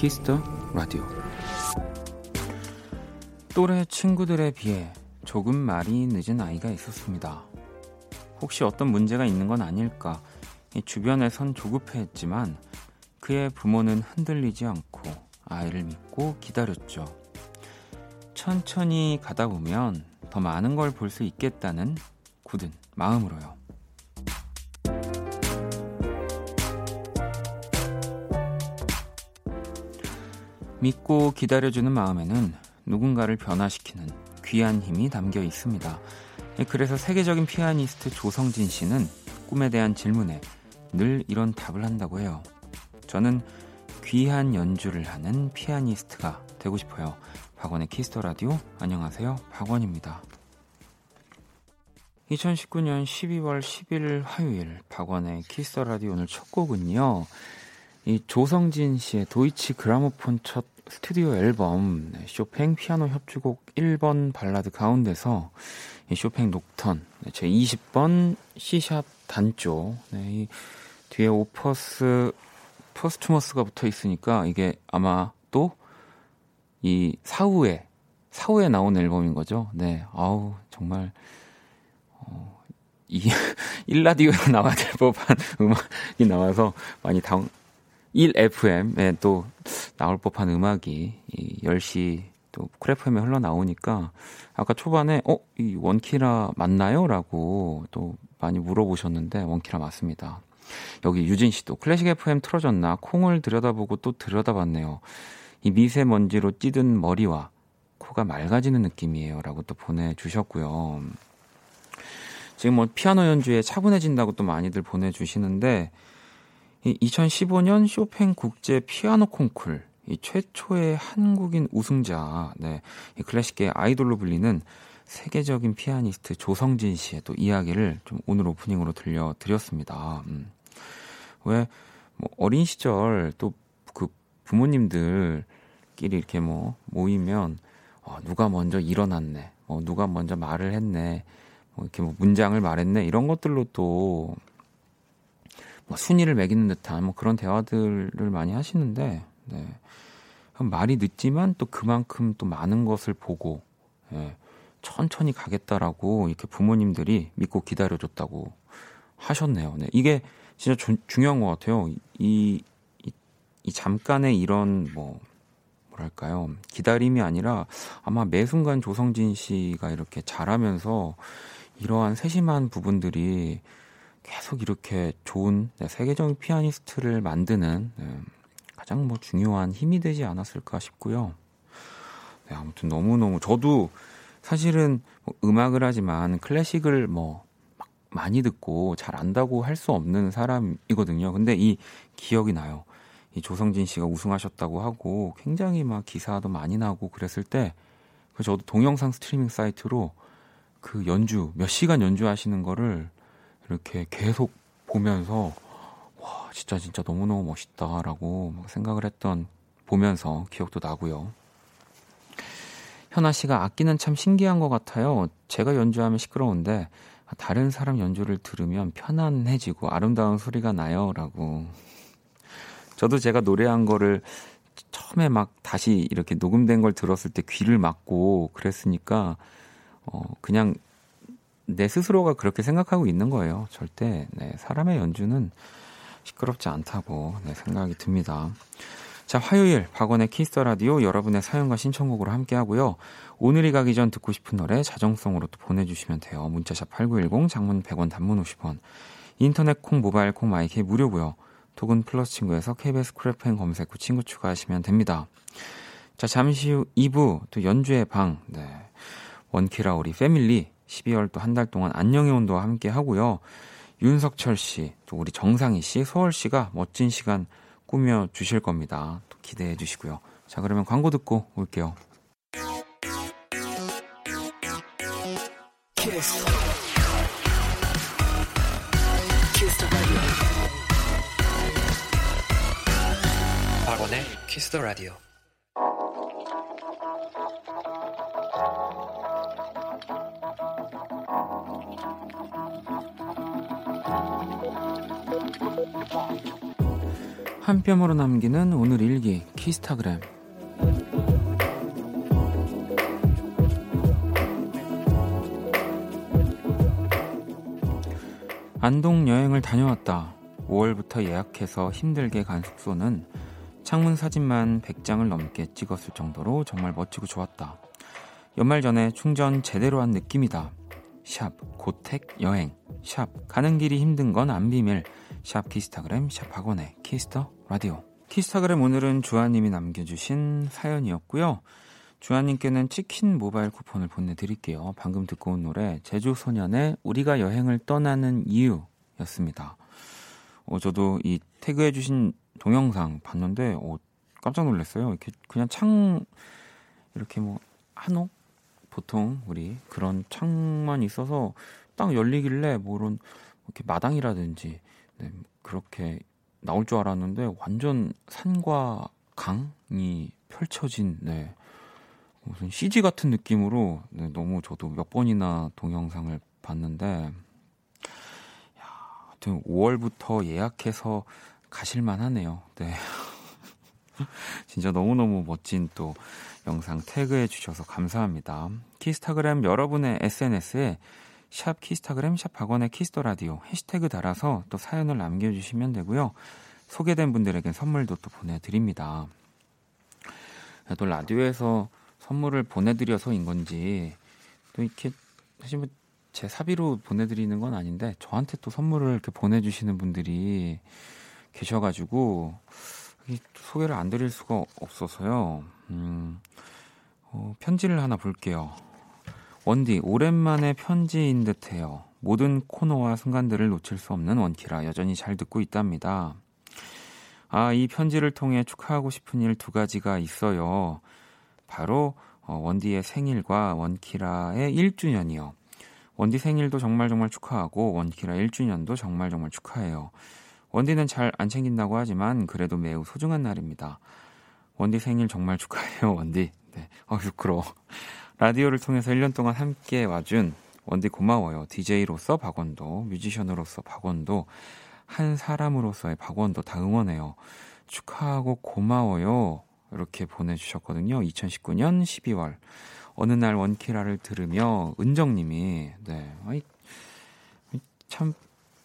키스터 라디오 또래 친구들에 비해 조금 말이 늦은 아이가 있었습니다. 혹시 어떤 문제가 있는 건 아닐까 주변에선 조급해했지만 그의 부모는 흔들리지 않고 아이를 믿고 기다렸죠. 천천히 가다 보면 더 많은 걸 볼 수 있겠다는 굳은 마음으로요. 믿고 기다려주는 마음에는 누군가를 변화시키는 귀한 힘이 담겨 있습니다. 그래서 세계적인 피아니스트 조성진 씨는 꿈에 대한 질문에 늘 이런 답을 한다고 해요. 저는 귀한 연주를 하는 피아니스트가 되고 싶어요. 박원의 Kiss the 라디오 안녕하세요. 박원입니다. 2019년 12월 10일 화요일 박원의 Kiss the 라디오 오늘 첫 곡은요. 이 조성진 씨의 Deutsche Grammophon 첫 스튜디오 앨범 네, 쇼팽 피아노 협주곡 1번 발라드 가운데서 이 쇼팽 녹턴 네, 제 20번 C sharp 단조 네, 이 뒤에 Opus Posthumous가 붙어 있으니까 이게 아마 또 이 사후에 사후에 나온 앨범인 거죠. 네, 아우 정말 어, 이 1라디오에 나와야 될 법한 음악이 나와서 많이 다운 1FM에 또 나올 법한 음악이 이 10시 또 Cool FM에 흘러나오니까 아까 초반에 어? 이 원키라 맞나요? 라고 또 많이 물어보셨는데 원키라 맞습니다. 여기 유진 씨도 클래식 FM 틀어졌나 콩을 들여다보고 또 들여다봤네요. 이 미세먼지로 찌든 머리와 코가 맑아지는 느낌이에요. 라고 또 보내 주셨고요. 지금 뭐 피아노 연주에 차분해진다고 또 많이들 보내 주시는데 이 2015년 쇼팽 국제 피아노 콩쿨 이 최초의 한국인 우승자, 네, 이 클래식계의 아이돌로 불리는 세계적인 피아니스트 조성진 씨의 또 이야기를 좀 오늘 오프닝으로 들려드렸습니다. 음. 왜, 뭐, 어린 시절 또 그 부모님들끼리 이렇게 뭐 모이면, 어, 누가 먼저 일어났네, 어, 누가 먼저 말을 했네, 뭐 이렇게 뭐 문장을 말했네, 이런 것들로 또뭐 순위를 매기는 듯한 뭐 그런 대화들을 많이 하시는데 네. 말이 늦지만 또 그만큼 또 많은 것을 보고 예, 천천히 가겠다라고 이렇게 부모님들이 믿고 기다려줬다고 하셨네요. 네. 이게 진짜 조, 중요한 것 같아요. 이, 이, 이 잠깐의 이런 뭐 뭐랄까요 기다림이 아니라 아마 매 순간 조성진 씨가 이렇게 잘하면서 이러한 세심한 부분들이 계속 이렇게 좋은 네, 세계적인 피아니스트를 만드는 네, 가장 뭐 중요한 힘이 되지 않았을까 싶고요. 네, 아무튼 너무너무 저도 사실은 뭐 음악을 하지만 클래식을 뭐 많이 듣고 잘 안다고 할 수 없는 사람이거든요. 근데 이 기억이 나요. 이 조성진 씨가 우승하셨다고 하고 굉장히 막 기사도 많이 나고 그랬을 때그 저도 동영상 스트리밍 사이트로 그 연주 몇 시간 연주하시는 거를 이렇게 계속 보면서 와 진짜 진짜 너무너무 멋있다라고 생각을 했던 보면서 기억도 나고요. 현아 씨가 악기는 참 신기한 것 같아요. 제가 연주하면 시끄러운데 다른 사람 연주를 들으면 편안해지고 아름다운 소리가 나요라고. 저도 제가 노래한 거를 처음에 막 다시 이렇게 녹음된 걸 들었을 때 귀를 막고 그랬으니까 어 그냥 내 스스로가 그렇게 생각하고 있는 거예요. 절대 네, 사람의 연주는 시끄럽지 않다고 네, 생각이 듭니다. 자, 화요일 박원의 Kiss the 라디오 여러분의 사연과 신청곡으로 함께 하고요. 오늘이 가기 전 듣고 싶은 노래 자정song으로 또 보내주시면 돼요. 문자 sharp 8910 장문 100원 단문 50원 인터넷 콩 모바일 콩 마이크 무료고요. 톡은 플러스 친구에서 KBS Cool FM 검색 후 친구 추가하시면 됩니다. 자, 잠시 후 2부 또 연주의 방 네. 원키라 우리 패밀리 12월 또 한 달 동안 안녕의 온도와 함께 하고요. 윤석철 씨, 또 우리 정상희 씨, 서울 씨가 멋진 시간 꾸며 주실 겁니다. 또 기대해 주시고요. 자, 그러면 광고 듣고 올게요. 키스. 키스 박원의 키스 더 라디오. 한 뼘으로 남기는 오늘 일기 키스타그램 안동 여행을 다녀왔다. 5월부터 예약해서 힘들게 간 숙소는 창문 사진만 100장을 넘게 찍었을 정도로 정말 멋지고 좋았다. 연말 전에 충전 제대로 한 느낌이다. 샵 고택 여행 sharp 가는 길이 힘든 건 안 비밀 sharp 키스타그램 sharp 박원의 Kiss the 라디오 키스타그램 오늘은 주아님이 남겨주신 사연이었고요. 주아님께는 치킨 모바일 쿠폰을 보내드릴게요. 방금 듣고 온 노래 제주소년의 우리가 여행을 떠나는 이유였습니다. 어, 저도 이 태그해주신 동영상 봤는데 어, 깜짝 놀랐어요. 이렇게 그냥 창 이렇게 뭐 한옥 보통 우리 그런 창만 있어서 딱 열리길래 뭐 이런 이렇게 마당이라든지 네, 그렇게 나올 줄 알았는데 완전 산과 강이 펼쳐진 네, 무슨 CG 같은 느낌으로 네, 너무 저도 몇 번이나 동영상을 봤는데 야, 하여튼 5월부터 예약해서 가실만 하네요. 네. 진짜 너무너무 멋진 또 영상 태그해 주셔서 감사합니다. 키스타그램 여러분의 SNS에 sharp 키스타그램 sharp 박원의 Kiss the 라디오 해시태그 달아서 또 사연을 남겨주시면 되고요. 소개된 분들에게 선물도 또 보내드립니다. 또 라디오에서 선물을 보내드려서인 건지 또 이렇게 사실 뭐 제 사비로 보내드리는 건 아닌데 저한테 또 선물을 이렇게 보내주시는 분들이 계셔가지고 소개를 안 드릴 수가 없어서요. 음, 어, 편지를 하나 볼게요. 원디, 오랜만에 편지인 듯해요. 모든 코너와 순간들을 놓칠 수 없는 원키라 여전히 잘 듣고 있답니다. 아, 이 편지를 통해 축하하고 싶은 일 두 가지가 있어요. 바로 어, 원디의 생일과 원키라의 1주년이요. 원디 생일도 정말 정말 축하하고 원키라 1주년도 정말 정말 축하해요. 원디는 잘 안 챙긴다고 하지만 그래도 매우 소중한 날입니다. 원디 생일 정말 축하해요, 원디. 네. 아, 부끄러워. 라디오를 통해서 1년 동안 함께 와준 원디 고마워요. DJ로서 박원도, 뮤지션으로서 박원도, 한 사람으로서의 박원도 다 응원해요. 축하하고 고마워요. 이렇게 보내주셨거든요. 2019년 12월. 어느 날 원키라를 들으며 은정님이, 네. 아이, 참,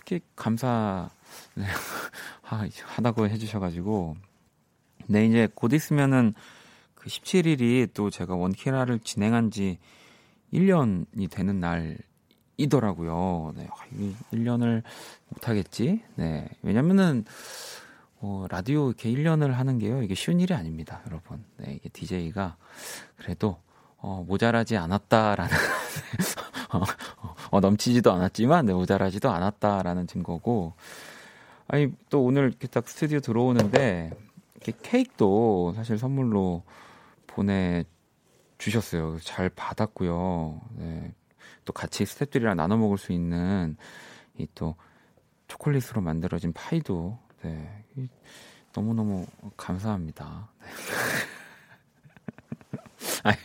꽤 감사, 네. 하다고 해주셔가지고. 네, 이제 곧 있으면은 그 17일이 또 제가 원키라를 진행한 지 1년이 되는 날이더라고요. 네, 1년을 못하겠지? 네. 왜냐면은, 어, 라디오 이렇게 1년을 하는 게요. 이게 쉬운 일이 아닙니다, 여러분. 네, 이게 DJ가 그래도, 어, 모자라지 않았다라는, 어, 어, 넘치지도 않았지만, 네, 모자라지도 않았다라는 증거고, 아니 또 오늘 이렇게 딱 스튜디오 들어오는데 이렇게 케이크도 사실 선물로 보내 주셨어요. 잘 받았고요. 네. 또 같이 스태프들이랑 나눠 먹을 수 있는 이 또 초콜릿으로 만들어진 파이도 네. 너무너무 감사합니다. 네. 아이,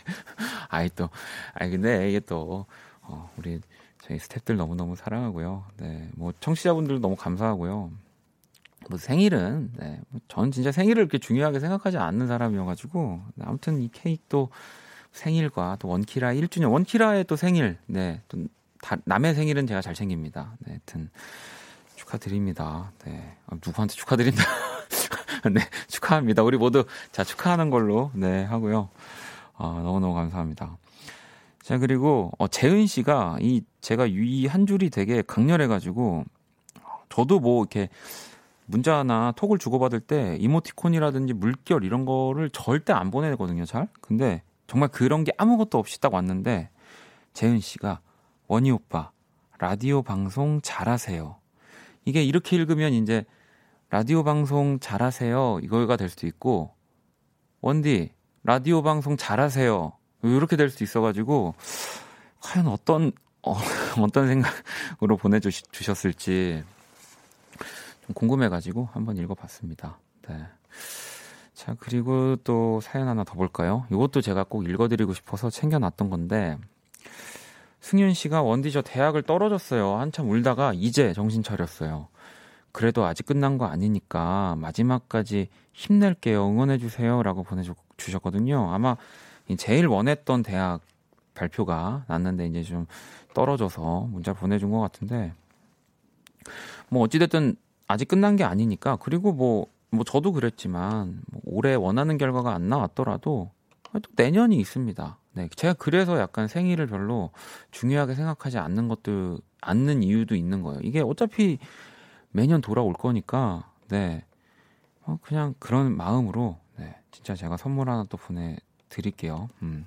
아이 또, 아이 근데 이게 또 어, 우리 저희 스태프들 너무너무 사랑하고요. 네. 뭐 청취자분들 너무 감사하고요. 뭐 생일은 네, 뭐 저는 진짜 생일을 그렇게 중요하게 생각하지 않는 사람이어가지고 네, 아무튼 이 케이크도 생일과 또 원키라 1주년 원키라의 또 생일 네, 또 다, 남의 생일은 제가 잘 챙깁니다. 네, 하여튼 축하드립니다. 네, 아, 누구한테 축하드린다. 네, 축하합니다. 우리 모두 자 축하하는 걸로 네 하고요. 아, 너무너무 감사합니다. 자 그리고 어, 재은 씨가 이 제가 이 한 줄이 되게 강렬해가지고 저도 뭐 이렇게 문자나 톡을 주고받을 때 이모티콘이라든지 물결 이런 거를 절대 안 보내거든요, 잘. 근데 정말 그런 게 아무것도 없이 딱 왔는데 재은 씨가 원희 오빠 라디오 방송 잘하세요. 이게 이렇게 읽으면 이제 라디오 방송 잘하세요 이거가 될 수도 있고 원디 라디오 방송 잘하세요 이렇게 될 수도 있어가지고 과연 어떤 어, 어떤 생각으로 보내주셨을지 좀 궁금해가지고 한번 읽어봤습니다. 네. 자, 그리고 또 사연 하나 더 볼까요? 이것도 제가 꼭 읽어드리고 싶어서 챙겨놨던 건데, 승윤 씨가 원디 저 대학을 떨어졌어요. 한참 울다가 이제 정신 차렸어요. 그래도 아직 끝난 거 아니니까 마지막까지 힘낼게요. 응원해주세요. 라고 보내주셨거든요. 아마 제일 원했던 대학 발표가 났는데 이제 좀 떨어져서 문자 보내준 것 같은데 뭐 어찌됐든 아직 끝난 게 아니니까 그리고 뭐, 뭐 저도 그랬지만 뭐 올해 원하는 결과가 안 나왔더라도 또 내년이 있습니다. 네, 제가 그래서 약간 생일을 별로 중요하게 생각하지 않는 것들 않는 이유도 있는 거예요. 이게 어차피 매년 돌아올 거니까 네, 어, 그냥 그런 마음으로 네, 진짜 제가 선물 하나 또 보내드릴게요. 음.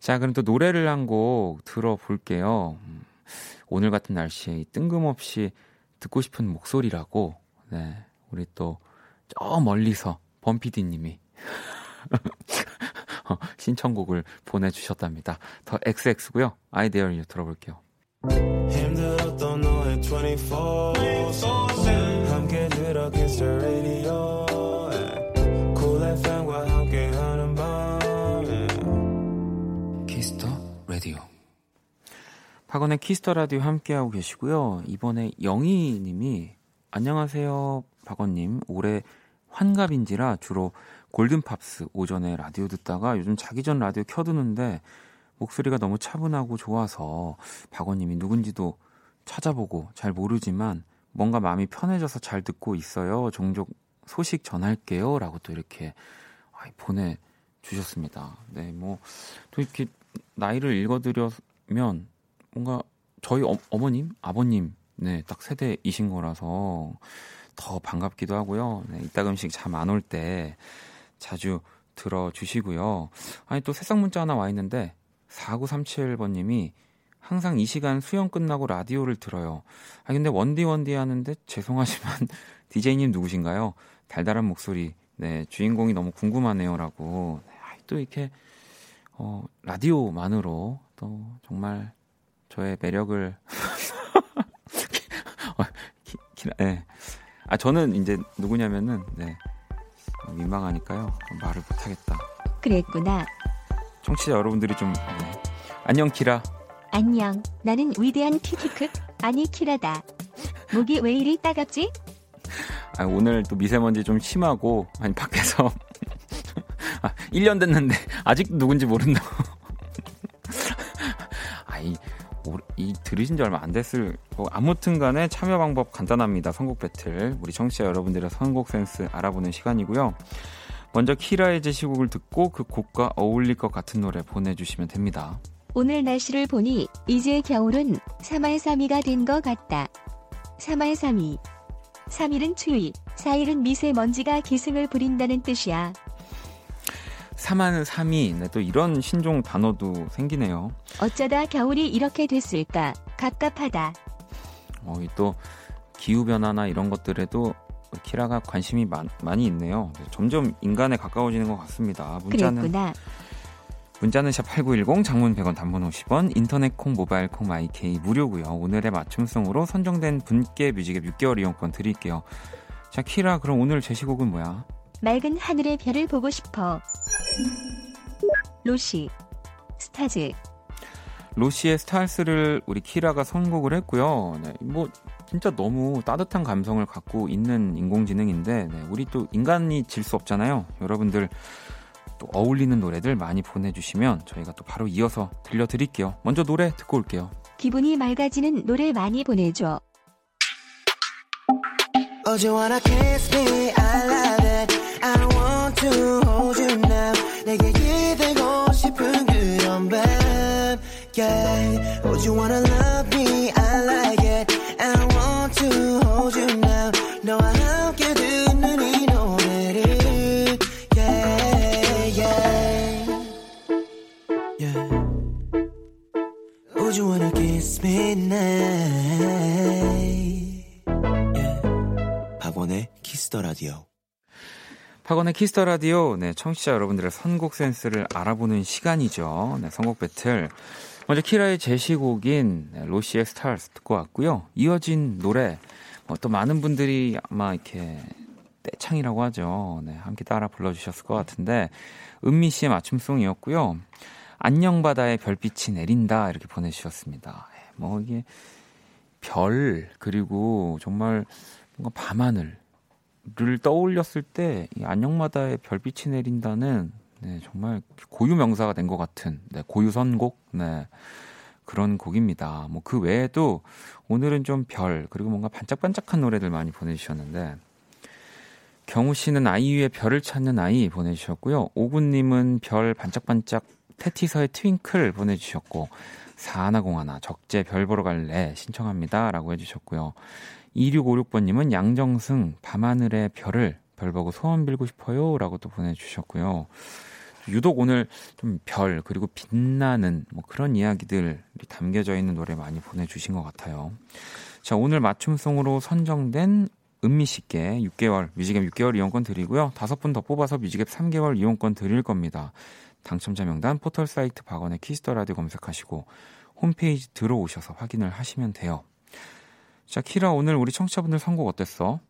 자, 그럼 또 노래를 한 곡 들어볼게요. 음. 오늘 같은 날씨에 뜬금없이 듣고 싶은 목소리라고 네, 우리 또 저 멀리서 범피디님이 어, 신청곡을 보내주셨답니다. The XX고요. 아이디어를 들어볼게요. 힘들었던 너의 24 함께 들어 키스 라디오 박원의 Kiss the 라디오 함께하고 계시고요. 이번에 영희 님이 안녕하세요 박원 님 올해 환갑인지라 주로 골든팝스 오전에 라디오 듣다가 요즘 자기 전 라디오 켜두는데 목소리가 너무 차분하고 좋아서 박원 님이 누군지도 찾아보고 잘 모르지만 뭔가 마음이 편해져서 잘 듣고 있어요. 종종 소식 전할게요. 라고 또 이렇게 보내주셨습니다. 네, 뭐, 또 이렇게 나이를 읽어드리면 뭔가 저희 어, 어머님, 아버님, 네, 딱 세대이신 거라서 더 반갑기도 하고요. 네, 이따 음식 잠안 올 때 자주 들어주시고요. 아니, 또 새싹 문자 하나 와 있는데, 4937번님이 항상 이 시간 수영 끝나고 라디오를 들어요. 아, 근데 원디 원디 하는데 죄송하지만 DJ님 누구신가요? 달달한 목소리. 네, 주인공이 너무 궁금하네요. 라고. 네, 또 이렇게, 어, 라디오만으로 또 정말 저의 매력을. 어, 기, 기, 네. 아, 저는 이제 누구냐면은, 네. 민망하니까요. 말을 못하겠다. 그랬구나. 청취자 여러분들이 좀 네. 안녕 키라. 안녕. 나는 위대한 키키크 아니 키라다. 목이 왜 이리 따갑지? 아, 오늘 또 미세먼지 좀 심하고 아니 밖에서 아, 1년 됐는데 아직 누군지 모른다고. 들으신 지 얼마 안 됐을 뭐 아무튼 간에 참여 방법 간단합니다. 선곡 배틀. 우리 청취자 여러분들의 선곡 센스 알아보는 시간이고요. 먼저 키라의 제시곡을 듣고 그 곡과 어울릴 것 같은 노래 보내주시면 됩니다. 오늘 날씨를 보니 이제 겨울은 3월 3위가 된 것 같다. 3월 3위. 3일은 추위, 4일은 미세먼지가 기승을 부린다는 뜻이야. 3화는 3위. 네, 또 이런 신종 단어도 생기네요. 어쩌다 겨울이 이렇게 됐을까? 갑갑하다. 어, 또 기후 변화나 이런 것들에도 키라가 관심이 많, 많이 있네요. 점점 인간에 가까워지는 것 같습니다. 문자는 그랬구나. 문자는 샵8910 장문 100원 단문 50원 인터넷 콩 모바일 콩 마이케이 무료고요. 오늘의 맞춤송으로 선정된 분께 뮤직앱 6개월 이용권 드릴게요. 자 키라 그럼 오늘 제시곡은 뭐야? 맑은 하늘의 별을 보고 싶어. 로시 Stars 로시의 Stars를 우리 키라가 선곡을 했고요. 네, 뭐 진짜 너무 따뜻한 감성을 갖고 있는 인공지능인데 네, 우리 또 인간이 질 수 없잖아요. 여러분들 또 어울리는 노래들 많이 보내주시면 저희가 또 바로 이어서 들려드릴게요. 먼저 노래 듣고 올게요. 기분이 맑아지는 노래 많이 보내줘. Oh, you wanna kiss me? I love it. I want to hold you now. 내게 기대고 싶은. Yeah. Oh, you wanna love me? I like it. I want to hold you now. 너와 함께 듣는 이 노래를. Yeah, yeah. Yeah. Would you wanna kiss me now? Yeah. 박원의 Kiss the 라디오. 박원의 Kiss the 라디오, 네, 청취자 여러분들의 선곡 센스를 알아보는 시간이죠. 네, 선곡 배틀. 먼저 키라의 제시곡인 네, 로시의 Stars 듣고 왔고요. 이어진 노래, 뭐 또 많은 분들이 아마 이렇게 떼창이라고 하죠. 네, 함께 따라 불러주셨을 것 같은데, 은미 씨의 맞춤song이었고요. 안녕 바다에 별빛이 내린다 이렇게 보내주셨습니다. 예, 뭐 이게 별 그리고 정말 뭔가 밤하늘을 떠올렸을 때 이 안녕 바다에 별빛이 내린다는 네, 정말 고유 명사가 된 것 같은 네, 고유 선곡 네, 그런 곡입니다. 뭐 그 외에도 오늘은 좀 별 그리고 뭔가 반짝반짝한 노래들 많이 보내주셨는데 경우 씨는 아이유의 별을 찾는 아이 보내주셨고요. 오군님은 별 반짝반짝 테티서의 트윙클 보내주셨고 사하나공하나 적재 별 보러 갈래 신청합니다 라고 해주셨고요. 2656번님은 양정승 밤하늘의 별을 별 보고 소원 빌고 싶어요 라고 또 보내주셨고요. 유독 오늘 좀 별 그리고 빛나는 뭐 그런 이야기들이 담겨져 있는 노래 많이 보내주신 것 같아요. 자 오늘 맞춤송으로 선정된 은미 씨께 6개월 뮤직앱 6개월 이용권 드리고요. 다섯 분 더 뽑아서 뮤직앱 3개월 이용권 드릴 겁니다. 당첨자 명단 포털 사이트 박원의 Kiss the 라디오 검색하시고 홈페이지 들어오셔서 확인을 하시면 돼요. 자 키라 오늘 우리 청취자분들 선곡 어땠어?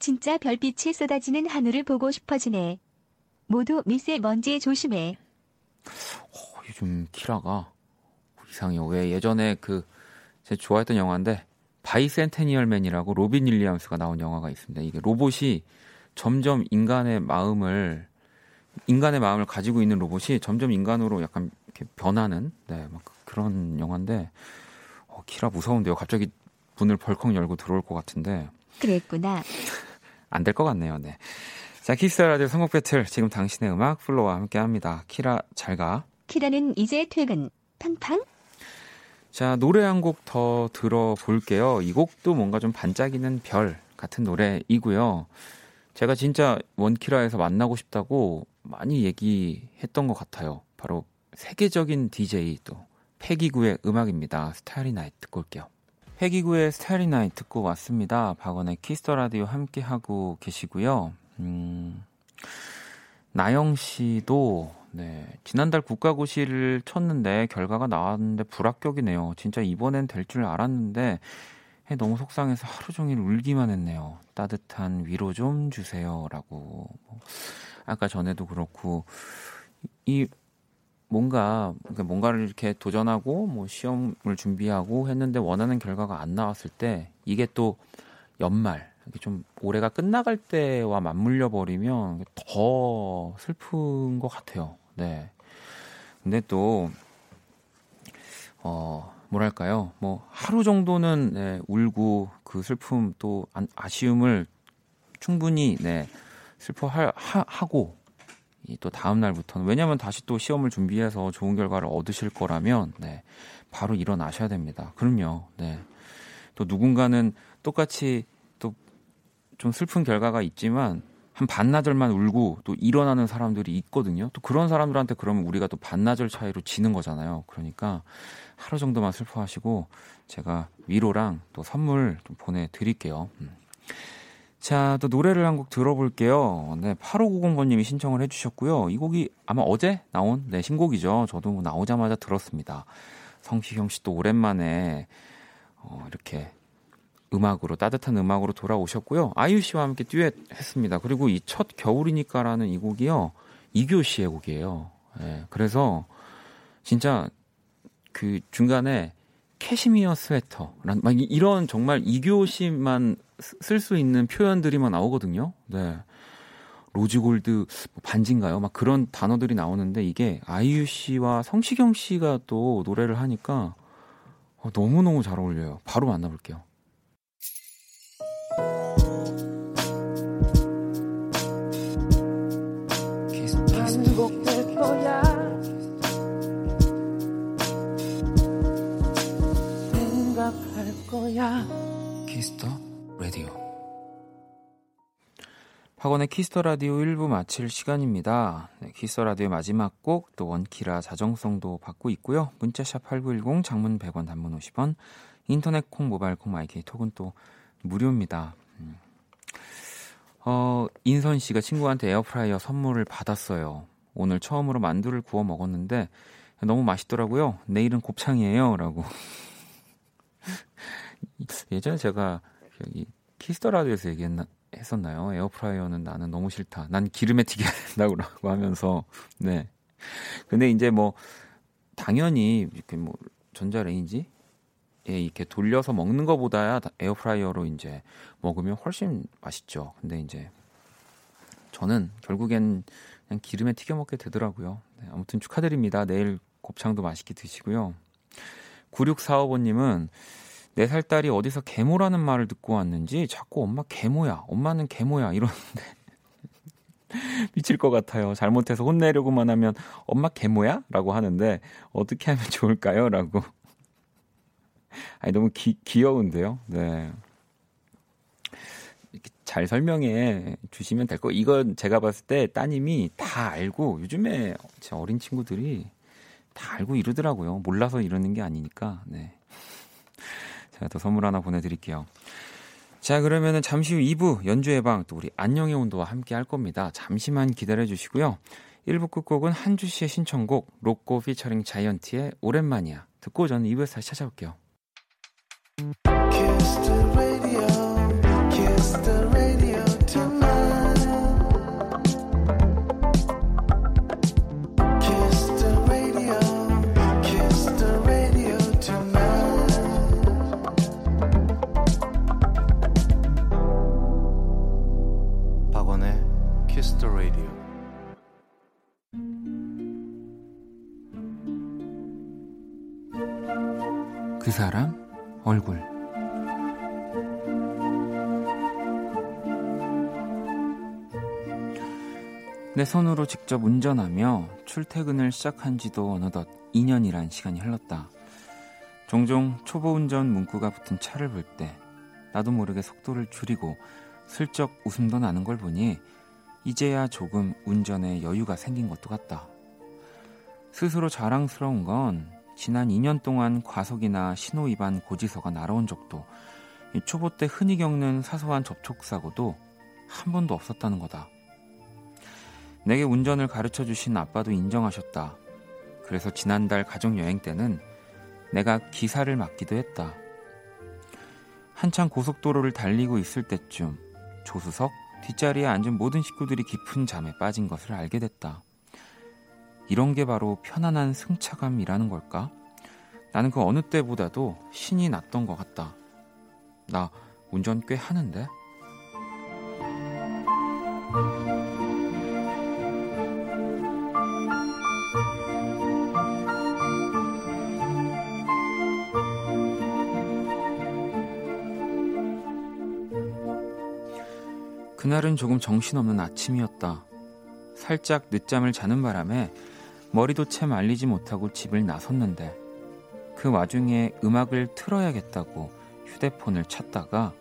진짜 별빛이 쏟아지는 하늘을 보고 싶어지네. 모두 미세먼지 조심해. 어, 요즘 키라가 이상해요. 왜 예전에 그 제가 좋아했던 영화인데 Bicentennial Man이라고 로빈 윌리엄스가 나온 영화가 있습니다. 이게 로봇이 점점 인간의 마음을 인간의 마음을 가지고 있는 로봇이 점점 인간으로 약간 이렇게 변하는 네, 막 그런 영화인데 어, 키라 무서운데요. 갑자기 문을 벌컥 열고 들어올 것 같은데 그랬구나. 안 될 것 같네요. 네. 자, 키스 라디오 선곡 배틀 지금 당신의 음악 FLO와 함께 합니다. 키라 잘 가. 키라는 이제 퇴근. 팡팡. 자, 노래 한 곡 더 들어볼게요. 이 곡도 뭔가 좀 반짝이는 별 같은 노래이고요. 제가 진짜 원키라에서 만나고 싶다고 많이 얘기했던 것 같아요. 바로 세계적인 DJ 또 페기 구의 음악입니다. Starry Night 듣고 올게요. 페기 구의 Starry Night 듣고 왔습니다. 박원의 키스 더 라디오 함께 하고 계시고요. 음, 나영 씨도 네, 지난달 국가고시를 쳤는데 결과가 나왔는데 불합격이네요. 진짜 이번엔 될 줄 알았는데 너무 속상해서 하루 종일 울기만 했네요. 따뜻한 위로 좀 주세요라고. 아까 전에도 그렇고 이 뭔가 그러니까 뭔가를 이렇게 도전하고 뭐 시험을 준비하고 했는데 원하는 결과가 안 나왔을 때 이게 또 연말 이게 좀 올해가 끝나갈 때와 맞물려 버리면 더 슬픈 것 같아요. 네. 근데 또, 어, 뭐랄까요. 뭐, 하루 정도는, 네, 울고 그 슬픔 또 아쉬움을 충분히, 네, 슬퍼하, 하고, 또 다음 날부터는, 왜냐면 다시 또 시험을 준비해서 좋은 결과를 얻으실 거라면, 네, 바로 일어나셔야 됩니다. 그럼요, 네. 또 누군가는 똑같이 또 좀 슬픈 결과가 있지만, 한 반나절만 울고 또 일어나는 사람들이 있거든요. 또 그런 사람들한테 그러면 우리가 또 반나절 차이로 지는 거잖아요. 그러니까 하루 정도만 슬퍼하시고 제가 위로랑 또 선물 좀 보내드릴게요. 음. 자, 또 노래를 한 곡 들어볼게요. 네, 8590번님이 신청을 해주셨고요. 이 곡이 아마 어제 나온 네, 신곡이죠. 저도 뭐 나오자마자 들었습니다. 성시경 씨 또 오랜만에 어, 이렇게 음악으로 따뜻한 음악으로 돌아오셨고요. 아이유 씨와 함께 듀엣 했습니다. 그리고 이 첫 겨울이니까라는 이 곡이요. 이규호 씨의 곡이에요. 예, 그래서 진짜 그 중간에 캐시미어 스웨터란 막 이런 정말 이규호 씨만 쓸 수 있는 표현들이 막 나오거든요. 네. rose gold 뭐 반지인가요? 막 그런 단어들이 나오는데 이게 아이유 씨와 성시경 씨가 또 노래를 하니까 어, 너무너무 잘 어울려요. 바로 만나볼게요. 거야 키스 더 라디오 박원의 키스 더 라디오 1부 마칠 시간입니다. 네, 키스 더 라디오 마지막 곡 또 원키라 자정송도 받고 있고요. 문자샵 8910 장문 100원 단문 50원 인터넷 콩 모바일 콩 마이케이 톡은 또 무료입니다. 음. 어, 인선 씨가 친구한테 에어프라이어 선물을 받았어요. 오늘 처음으로 만두를 구워 먹었는데 너무 맛있더라고요. 내일은 곱창이에요. 라고. 예전에 제가 여기 키스 더 라디오에서 얘기했나, 했었나요? 에어프라이어는 나는 너무 싫다. 난 기름에 튀겨야 된다고 하면서, 네. 근데 이제 뭐 당연히 이렇게 뭐 전자레인지 예, 이렇게 돌려서 먹는 것보다야 에어프라이어로 이제 먹으면 훨씬 맛있죠. 근데 이제 저는 결국엔 그냥 기름에 튀겨 먹게 되더라고요. 네, 아무튼 축하드립니다. 내일 곱창도 맛있게 드시고요. 9645번님은 4살 딸이 어디서 개모라는 말을 듣고 왔는지 자꾸 엄마 개모야, 엄마는 개모야 이러는데 미칠 것 같아요. 잘못해서 혼내려고만 하면 엄마 개모야? 라고 하는데 어떻게 하면 좋을까요? 라고. 아니, 너무 기, 귀여운데요? 네. 잘 설명해 주시면 될 거. 이건 제가 봤을 때 따님이 다 알고 요즘에 제 어린 친구들이 다 알고 이러더라고요. 몰라서 이러는 게 아니니까. 네. 제가 더 선물 하나 보내드릴게요. 자, 그러면은 잠시 후 2부 연주의 방 또 우리 안녕의 온도와 함께 할 겁니다. 잠시만 기다려 주시고요. 1부 끝곡은 한주 씨의 신청곡 로꼬 피처링 자이언티의 오랜만이야. 듣고 저는 2부에서 다시 찾아올게요. 사람 얼굴 내 손으로 직접 운전하며 출퇴근을 시작한 지도 어느덧 2년이란 시간이 흘렀다. 종종 초보 운전 문구가 붙은 차를 볼 때 나도 모르게 속도를 줄이고 슬쩍 웃음도 나는 걸 보니 이제야 조금 운전에 여유가 생긴 것도 같다. 스스로 자랑스러운 건 지난 2년 동안 과속이나 신호 위반 고지서가 날아온 적도 이 초보 때 흔히 겪는 사소한 접촉사고도 한 번도 없었다는 거다. 내게 운전을 가르쳐 주신 아빠도 인정하셨다. 그래서 지난달 가족여행 때는 내가 기사를 맡기도 했다. 한창 고속도로를 달리고 있을 때쯤 조수석 뒷자리에 앉은 모든 식구들이 깊은 잠에 빠진 것을 알게 됐다. 이런 게 바로 편안한 승차감이라는 걸까? 나는 그 어느 때보다도 신이 났던 것 같다. 나 운전 꽤 하는데? 그날은 조금 정신없는 아침이었다. 살짝 늦잠을 자는 바람에 머리도 채 말리지 못하고 집을 나섰는데 그 와중에 음악을 틀어야겠다고 휴대폰을 찾다가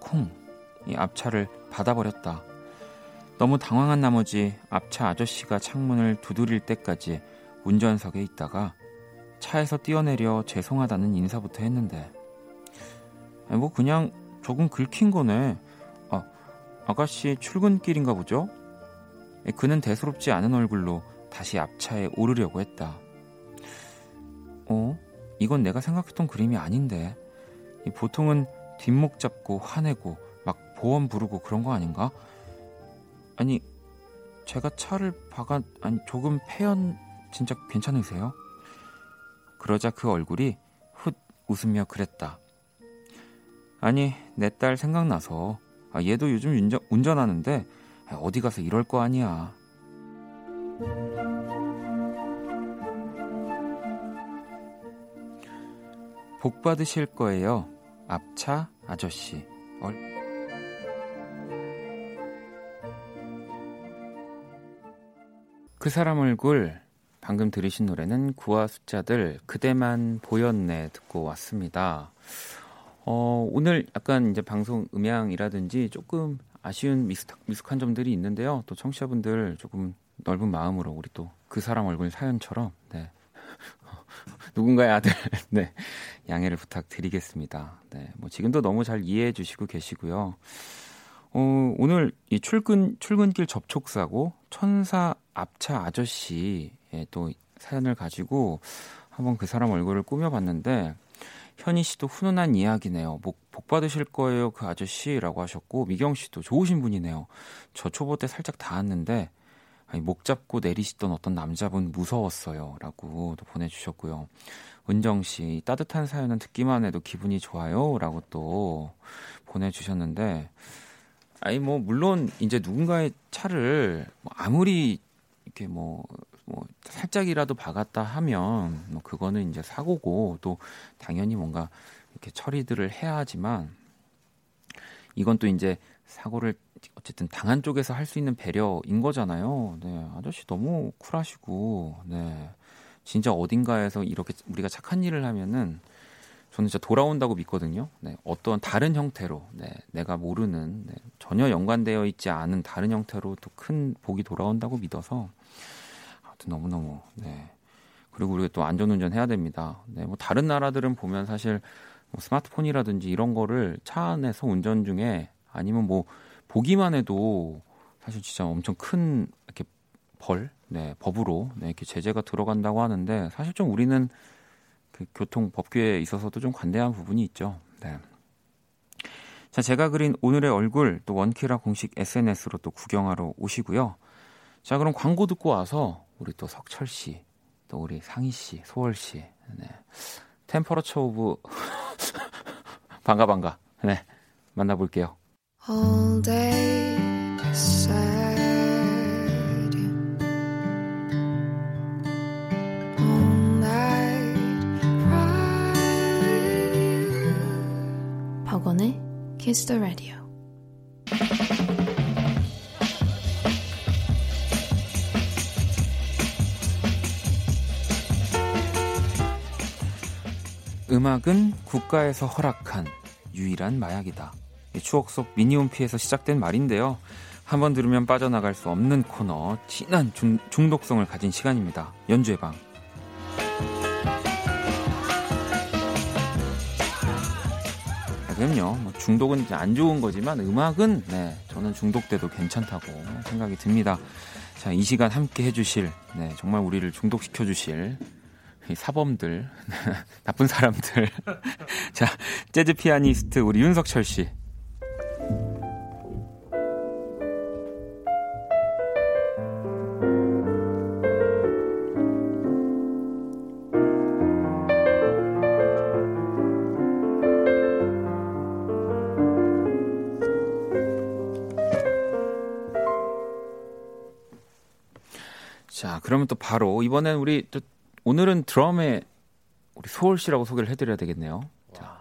콩! 이 앞차를 받아버렸다. 너무 당황한 나머지 앞차 아저씨가 창문을 두드릴 때까지 운전석에 있다가 차에서 뛰어내려 죄송하다는 인사부터 했는데 뭐 그냥 조금 긁힌 거네. 아, 아가씨 출근길인가 보죠? 그는 대수롭지 않은 얼굴로 다시 앞차에 오르려고 했다. 어? 이건 내가 생각했던 그림이 아닌데. 보통은 뒷목 잡고 화내고 막 보험 부르고 그런 거 아닌가? 아니, 제가 차를 박아, 아니, 조금 폐연 진짜 괜찮으세요? 그러자 그 얼굴이 훗 웃으며 그랬다. 아니, 내 딸 생각나서 아, 얘도 요즘 운전, 운전하는데 어디 가서 이럴 거 아니야. 복 받으실 거예요. 앞차 아저씨. 얼... 그 사람 얼굴 방금 들으신 노래는 구와 숫자들 그대만 보였네 듣고 왔습니다. 어, 오늘 약간 이제 방송 음향이라든지 조금 아쉬운 미숙, 미숙한 점들이 있는데요. 또 청취자분들 조금 넓은 마음으로 우리 또 그 사람 얼굴 사연처럼 네. 누군가의 아들 네. 양해를 부탁드리겠습니다. 네. 뭐 지금도 너무 잘 이해해 주시고 계시고요. 어, 오늘 이 출근 출근길 접촉 사고 천사 앞차 아저씨의 또 사연을 가지고 한번 그 사람 얼굴을 꾸며봤는데 현희 씨도 훈훈한 이야기네요. 복, 복 받으실 거예요, 그 아저씨라고 하셨고 미경 씨도 좋으신 분이네요. 저 초보 때 살짝 닿았는데 아니, 목 잡고 내리시던 어떤 남자분 무서웠어요. 라고 또 보내주셨고요. 은정 씨, 따뜻한 사연은 듣기만 해도 기분이 좋아요. 라고 또 보내주셨는데, 아니, 뭐, 물론, 이제 누군가의 차를 뭐 아무리 이렇게 뭐, 뭐, 살짝이라도 박았다 하면, 뭐, 그거는 이제 사고고, 또 당연히 뭔가 이렇게 처리들을 해야 하지만, 이건 또 이제 사고를 어쨌든 당한 쪽에서 할 수 있는 배려인 거잖아요. 네, 아저씨 너무 쿨하시고, 네. 진짜 어딘가에서 이렇게 우리가 착한 일을 하면은 저는 진짜 돌아온다고 믿거든요. 네, 어떤 다른 형태로, 네, 내가 모르는 네, 전혀 연관되어 있지 않은 다른 형태로 또 큰 복이 돌아온다고 믿어서 아무튼 너무 너무 네. 그리고 우리가 또 안전운전 해야 됩니다. 네, 뭐 다른 나라들은 보면 사실 뭐 스마트폰이라든지 이런 거를 차 안에서 운전 중에 아니면 뭐 보기만 해도 사실 진짜 엄청 큰 이렇게 벌, 네, 법으로 네, 이렇게 제재가 들어간다고 하는데 사실 좀 우리는 그 교통 법규에 있어서도 좀 관대한 부분이 있죠. 네. 자, 제가 그린 오늘의 얼굴 또 원키라 공식 SNS로 또 구경하러 오시고요. 자, 그럼 광고 듣고 와서 우리 또 석철 씨, 또 우리 상희 씨, 소월 씨, 네. temperature of 반가 반가. 네. 만나볼게요. All day sad all night cry 박원의 Kiss the Radio 음악은 국가에서 허락한 유일한 마약이다. 이 추억 속 미니홈피에서 시작된 말인데요. 한번 들으면 빠져나갈 수 없는 코너, 진한 중, 중독성을 가진 시간입니다. 연주의 방. 아, 그럼요. 뭐 중독은 안 좋은 거지만 음악은 네, 저는 중독돼도 괜찮다고 생각이 듭니다. 자, 이 시간 함께 해주실, 네, 정말 우리를 중독시켜 주실 이 사범들, 나쁜 사람들. 자, 재즈 피아니스트 우리 윤석철 씨. 바로 이번엔 우리 또 오늘은 드럼에 우리 소월 씨라고 소개를 해드려야 되겠네요. 자.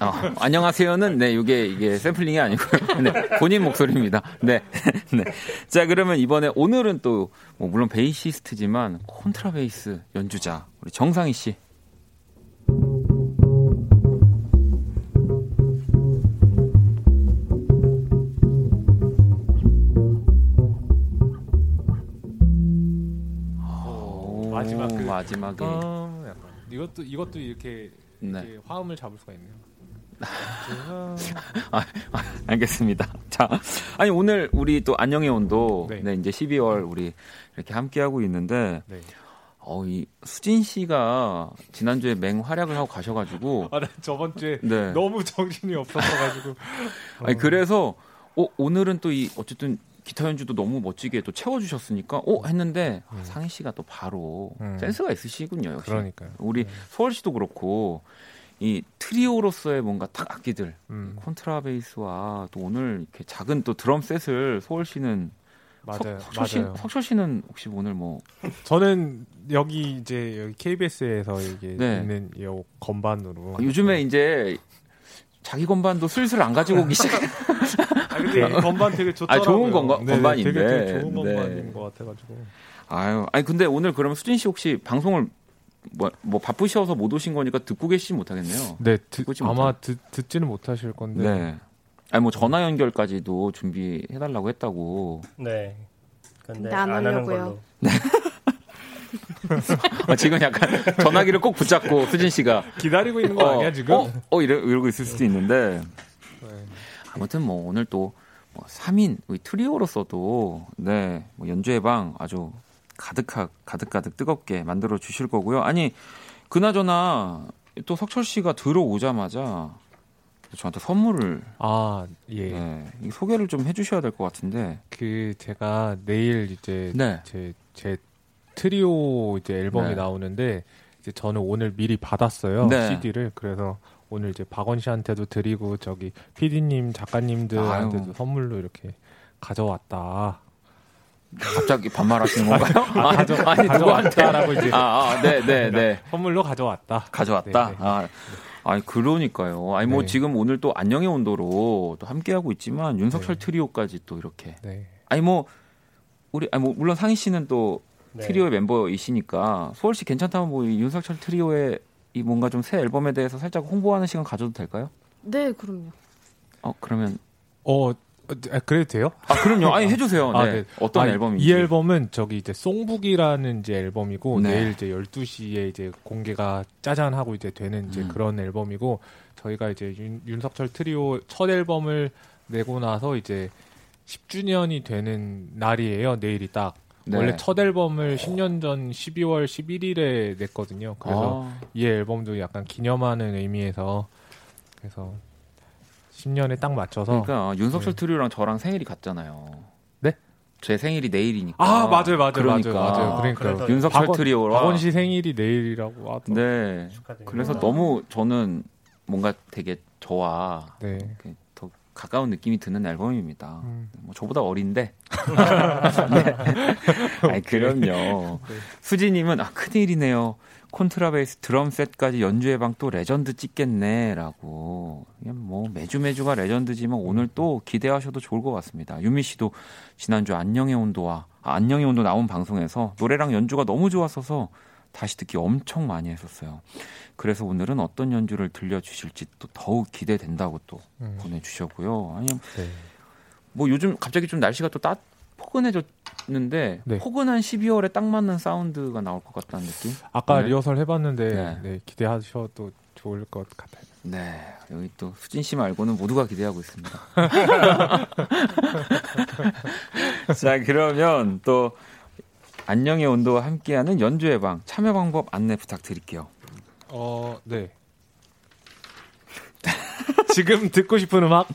어, 안녕하세요는 네 이게 이게 샘플링이 아니고요. 네, 본인 목소리입니다. 네, 네. 자 그러면 이번에 오늘은 또 뭐 물론 베이시스트지만 콘트라베이스 연주자 우리 정상희 씨. 마지막 그 마지막에 어, 약간 이것도 이것도 이렇게, 네. 이렇게 화음을 잡을 수가 있네요. 아, 아, 알겠습니다. 자, 아니 오늘 우리 또 안녕의 온도 네. 네. 이제 12월 우리 이렇게 함께 하고 있는데 네. 어, 이 수진 씨가 지난주에 맹활약을 하고 가셔가지고 아, 나 저번 주에 네. 너무 정신이 없었어가지고. 아니 그래서 어, 오늘은 또 이 어쨌든 기타 연주도 너무 멋지게 또 채워주셨으니까 어 했는데 아, 상희 씨가 또 바로 음. 센스가 있으시군요. 역시 그러니까요. 우리 소월 씨도 그렇고 이 트리오로서의 뭔가 딱 악기들 음, 콘트라베이스와 또 오늘 이렇게 작은 또 드럼 셋을 소월 씨는 맞아요. 석, 맞아요. 석철 씨는 혹시 오늘 뭐 저는 여기 이제 여기 KBS에서 이게 네. 있는 이 건반으로. 아, 요즘에 이제 자기 건반도 슬슬 안 가지고 오기 시작. 아, 근데 이 건반 되게 좋더라고요. 아, 좋은 건가- 네네, 건반인데. 되게, 되게 좋은 네. 건반인 것 같아가지고. 아유, 아니 근데 오늘 그러면 수진 씨 혹시 방송을 뭐, 뭐 바쁘셔서 못 오신 거니까 듣고 계시지 못하겠네요. 네, 듣, 듣지 아마 듣, 듣지는 못하실 건데. 네. 아니 뭐 전화 연결까지도 준비해 달라고 했다고. 네. 근데 안 안, 하는 하려고요. 걸 로. 아, 지금 약간 전화기를 꼭 붙잡고 수진 씨가 기다리고 있는 거 아니야 지금? 어, 어 이러, 이러고 있을 수도 있는데 네. 아무튼 뭐 오늘 또 뭐 3인 우리 트리오로서도 네, 뭐 연주의 방 아주 가득하 가득가득 뜨겁게 만들어 주실 거고요. 아니 그나저나 또 석철 씨가 들어오자마자 저한테 선물을 아, 예. 네, 이 소개를 좀 해주셔야 될 것 같은데. 그 제가 내일 이제 네. 제, 제 트리오 이제 앨범이 네. 나오는데 이제 저는 오늘 미리 받았어요 네. CD를 그래서 오늘 이제 박원 씨한테도 드리고 저기 PD님 작가님들한테도 아유. 선물로 이렇게 가져왔다. 갑자기 반말하시는 건가요? 아, 가져, 아니 누구한테? 가져왔다라고 이제 아, 아, 네, 네, 네. 선물로 가져왔다. 가져왔다. 네, 네. 아, 아니 그러니까요. 아니 뭐 네. 지금 오늘 또 안녕의 온도로 또 함께 하고 있지만 윤석철 네. 트리오까지 또 이렇게. 네. 아니 뭐 우리 아니 뭐 물론 상희 씨는 또 네. 트리오의 멤버이시니까 소월 씨 괜찮다면 뭐이 윤석철 트리오의 이 뭔가 좀 새 앨범에 대해서 살짝 홍보하는 시간 가져도 될까요? 네, 그럼요. 어 그러면 어, 어, 아, 그래도 돼요? 아 그럼요. 아니 해주세요. 네. 아, 네. 어떤 아, 앨범인지. 이 앨범은 저기 이제 Songbook이라는 이제 앨범이고 네. 내일 이제 12시에 이제 공개가 짜잔 하고 이제 되는 이제 음. 그런 앨범이고 저희가 이제 윤, 윤석철 트리오 첫 앨범을 내고 나서 이제 10주년이 되는 날이에요. 내일이 딱. 네. 원래 첫 앨범을 10년 전 12월 11일에 냈거든요. 그래서 아, 이 앨범도 약간 기념하는 의미에서 그래서 10년에 딱 맞춰서 그러니까 윤석철 네. 트리오랑 저랑 생일이 같잖아요. 네? 제 생일이 내일이니까. 아 맞아요 맞아요 그러니까. 맞아요 맞아요 아, 그러니까 그래서 윤석철 박원- 트리오와 박원 씨 생일이 내일이라고 하더라고요. 네. 축하드립니다. 그래서 너무 저는 뭔가 되게 저와 네. 가까운 느낌이 드는 앨범입니다. 음. 뭐 저보다 어린데. 네. 아니 그럼요. 네. 수지님은 아 큰일이네요. 콘트라베이스 드럼 셋까지 연주회 방또 레전드 찍겠네라고. 뭐 매주 매주가 레전드지만 오늘 또 기대하셔도 좋을 것 같습니다. 유미 씨도 지난주 안녕의 온도와 아, 안녕의 온도 나온 방송에서 노래랑 연주가 너무 좋았어서 다시 듣기 엄청 많이 했었어요. 그래서 오늘은 어떤 연주를 들려주실지 또 더욱 기대된다고 또 음. 보내주셨고요. 아니 네. 뭐 요즘 갑자기 좀 날씨가 또 따, 포근해졌는데 네. 포근한 12월에 딱 맞는 사운드가 나올 것 같다는 느낌? 아까 네. 리허설 해봤는데 네. 네, 기대하셔도 좋을 것 같아요. 네, 여기 또 수진 씨 말고는 모두가 기대하고 있습니다. 자, 그러면 또 안녕의 온도와 함께하는 연주회 방 참여 방법 안내 부탁드릴게요. 어, 네. 지금 듣고 싶은 음악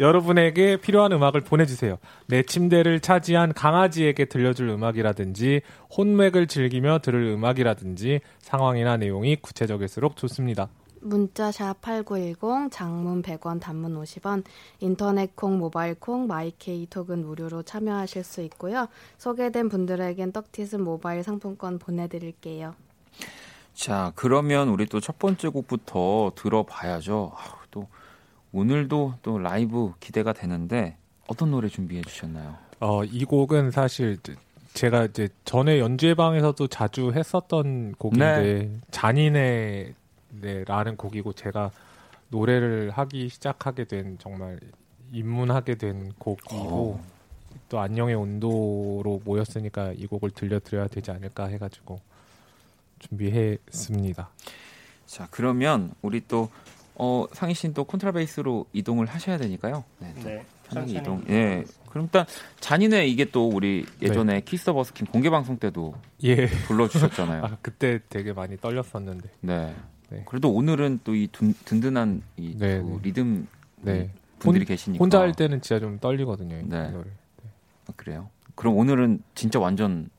여러분에게 필요한 음악을 보내주세요. 내 침대를 차지한 강아지에게 들려줄 음악이라든지 혼맥을 즐기며 들을 음악이라든지 상황이나 내용이 구체적일수록 좋습니다. 문자 샵8910 장문 100원 단문 50원 인터넷 콩 모바일 콩 마이케이 톡은 무료로 참여하실 수 있고요. 소개된 분들에겐 떡티스 모바일 상품권 보내드릴게요. 자, 그러면 우리 또 첫 번째 곡부터 들어봐야죠. 아우, 또 오늘도 또 라이브 기대가 되는데 어떤 노래 준비해 주셨나요? 어, 이 곡은 사실 제가 이제 전에 연주회 방에서도 자주 했었던 곡인데 잔인해 네 라는 곡이고 제가 노래를 하기 시작하게 된 정말 입문하게 된 곡이고 어. 또 안녕의 온도로 모였으니까 이 곡을 들려드려야 되지 않을까 해가지고 준비했습니다. 자, 그러면 우리 또 어, 상희 씨는 또 콘트라베이스로 이동을 하셔야 되니까요. 네. 또 네, 편하게 이동. 예. 그럼 일단 잔인해 이게 또 우리 예전에 키스 더 버스킹 공개 방송 때도 예, 불러 주셨잖아요. 아, 그때 되게 많이 떨렸었는데 네. 네. 그래도 오늘은 또 이 든든한 이 네, 또 네. 리듬 네 분들이 혼- 계시니까 혼자 할 때는 진짜 좀 떨리거든요. 이 네. 노래. 아, 그래요. 그럼 오늘은 진짜 완전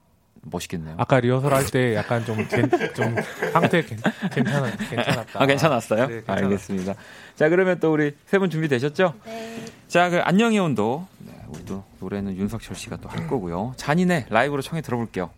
멋있겠네요. 아까 리허설 할 때 약간 좀, 괜- 좀 상태 괜, 괜찮았, 괜찮았다. 아, 괜찮았어요? 네, 괜찮았어요. 알겠습니다. 자, 그러면 또 우리 세 분 준비되셨죠? 네. 자, 그 안녕의 온도. 네, 우리 또 노래는 윤석철 씨가 또 할 거고요. 잔인해 라이브로 청해 들어볼게요.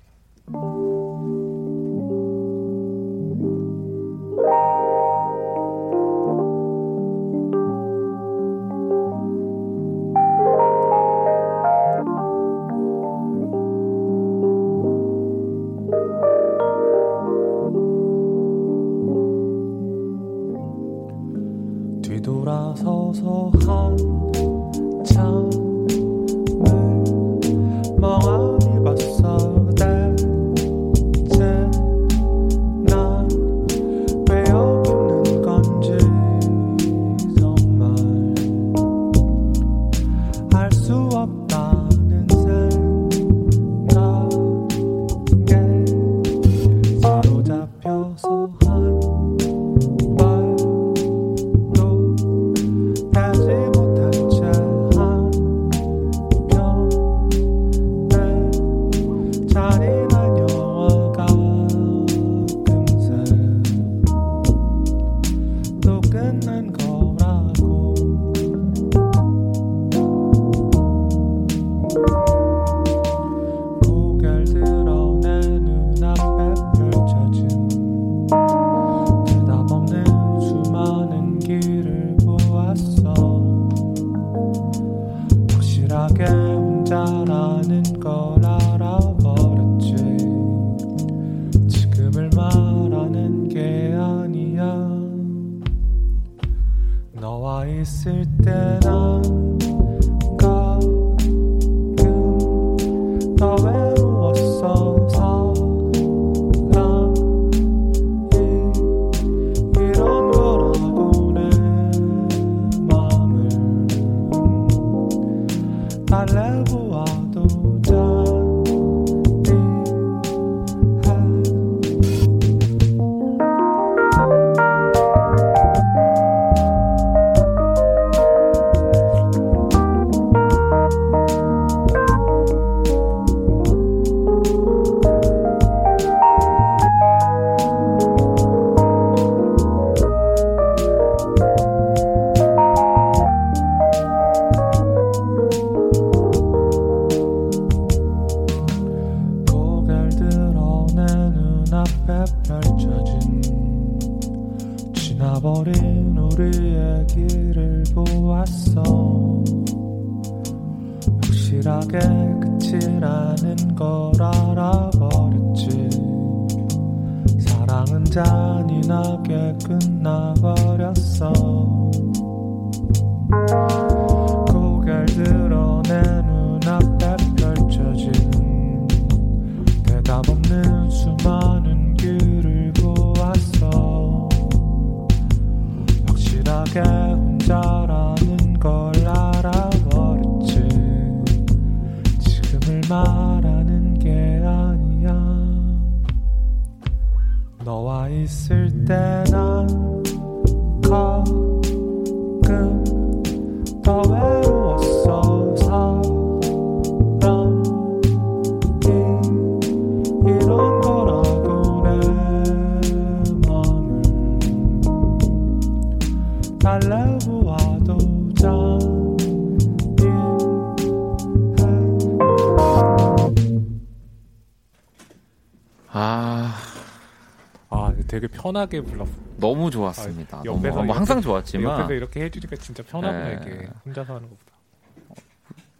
편하게 불렀어. 너무 좋았습니다. 아, 너무 옆에서 뭐 항상 좋았지만 옆에서 이렇게 해주니까 진짜 편하구나 네. 이게 혼자서 하는 것보다.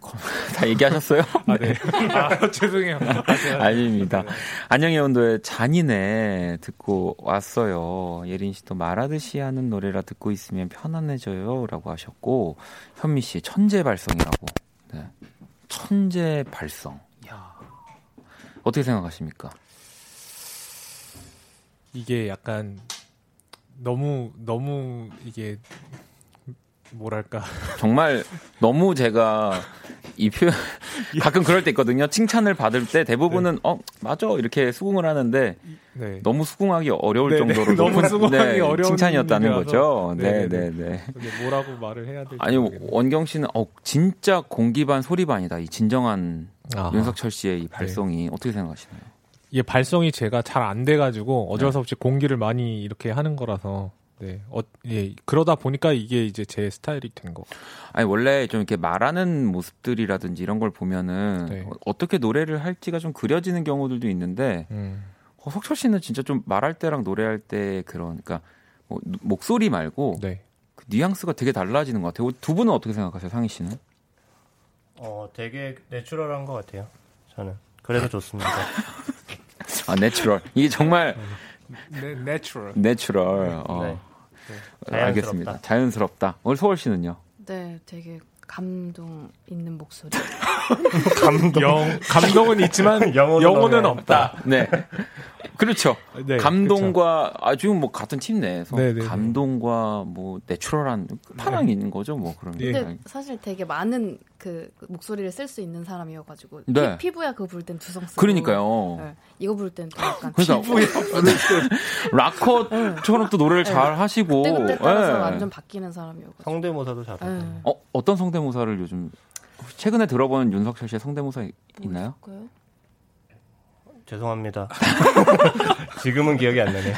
다 얘기하셨어요? 아, 네. 아, 죄송해요. 아, 제가- 아닙니다. 안녕의 온도의 잔인해 듣고 왔어요. 예린 씨도 말하듯이 하는 노래라 듣고 있으면 편안해져요. 라고 하셨고, 현미 씨, 천재 발성이라고. 네. 천재 발성. 야 어떻게 생각하십니까? 이게 약간 너무 너무 이게 뭐랄까 정말 너무 제가 이 표현, 가끔 그럴 때 있거든요. 칭찬을 받을 때 대부분은, 어, 맞아. 이렇게 수긍을 하는데, 네. 너무 수긍하기 어려울 네, 네. 정도로 너무 수긍하기 어려운 칭찬이었다는 의미라서. 거죠. 네, 네, 네, 네. 네. 뭐라고 말을 해야 될지 아니 모르겠네요. 원경 씨는 어 진짜 공기 반 소리 반이다. 이 진정한 아하. 윤석철 씨의 이 발성이 어떻게 생각하시나요? 이게 발성이 제가 잘 안 돼가지고 어쩔 수 없이 공기를 많이 이렇게 하는 거라서 네, 어, 예, 그러다 보니까 이게 이제 제 스타일이 된 거. 아니 원래 좀 이렇게 말하는 모습들이라든지 이런 걸 보면은 네. 어, 어떻게 노래를 할지가 좀 그려지는 경우들도 있는데 음. 어, 석철 씨는 진짜 좀 말할 때랑 노래할 때 그런 그러니까 뭐, 목소리 말고 네. 그 뉘앙스가 되게 달라지는 것 같아요. 두 분은 어떻게 생각하세요, 상희 씨는? 어, 되게 natural한 것 같아요. 저는 그래서 좋습니다. 아 natural 이게 정말 네, natural. natural. 어, 네. 어, 알겠습니다. 자연스럽다. 자연스럽다. 오늘 소월 씨는요? 네, 되게 감동 있는 목소리. 감동. 영, 감동은 있지만 영혼은 영혼은 없네. 없다. 네. 그렇죠. 네, 감동과 아 지금 뭐 같은 팀 내에서 네, 네, 네. 감동과 뭐 natural한 파랑이 있는 거죠, 뭐 그런 게. 근데 사실 되게 많은 그 목소리를 쓸 수 있는 사람이어가지고 네. 피, 부야 그거 부를 땐 두성 쓰고 그러니까요. 네, 이거 부를 땐 또 약간 그러니까 락커처럼 또 노래를 잘 하시고. 그때 그때 따라서 예. 완전 바뀌는 사람이어가지고. 성대모사도 잘하고. 네. 어 어떤 성대 모사를 요즘 최근에 들어본 윤석철 씨의 성대모사 있나요? 죄송합니다. 지금은 기억이 안 나네.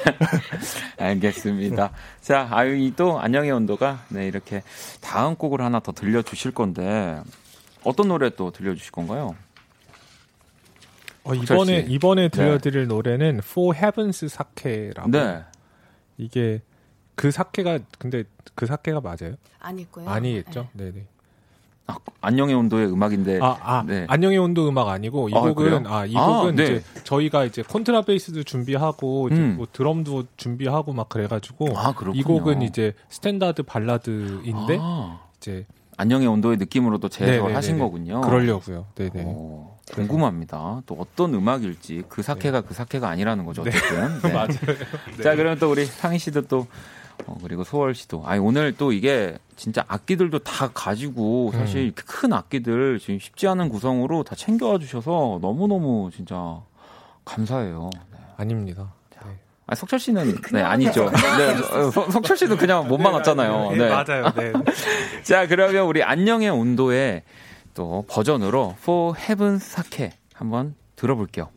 알겠습니다. 자, 아유이 또 안녕의 온도가 네 이렇게 다음 곡을 하나 더 들려주실 건데 어떤 노래 또 들려주실 건가요? 어, 이번에 씨. 이번에 들려드릴 노래는 For Heaven's Sake라고. 네. 이게 그 사케가 근데 그 사케가 맞아요? 아닐 거예요. 아니겠죠? 네. 네, 네. 아, 안녕의 온도의 음악인데 아, 아 네. 안녕의 온도 음악 아니고 이 아, 곡은? 아, 이 아, 곡은 네. 이제 저희가 이제 콘트라베이스도 준비하고 이제 음. 뭐 드럼도 준비하고 막 그래가지고 아. 이 곡은 이제 스탠다드 발라드인데 아, 이제 안녕의 온도의 느낌으로도 제작을 네네네네. 하신 거군요. 그러려고요. 네네. 어, 궁금합니다. 또 어떤 음악일지 그 사케가 그 사케가 아니라는 거죠. 어쨌든. 네. 맞아요. 자, 그러면 또 우리 상희 씨도 또 어, 그리고 소월 씨도 아니 오늘 또 이게 진짜 악기들도 다 가지고 사실 음. 큰 악기들 지금 쉽지 않은 구성으로 다 챙겨와 주셔서 너무 너무 진짜 감사해요. 네. 아닙니다. 네. 아, 석철 씨는 네 아니죠. 네, 어, 석- 석철 씨도 그냥 몸만 왔잖아요. 네, 네. 맞아요. 네. 자, 그러면 우리 안녕의 온도의 또 버전으로 For Heaven 사케 한번 들어볼게요.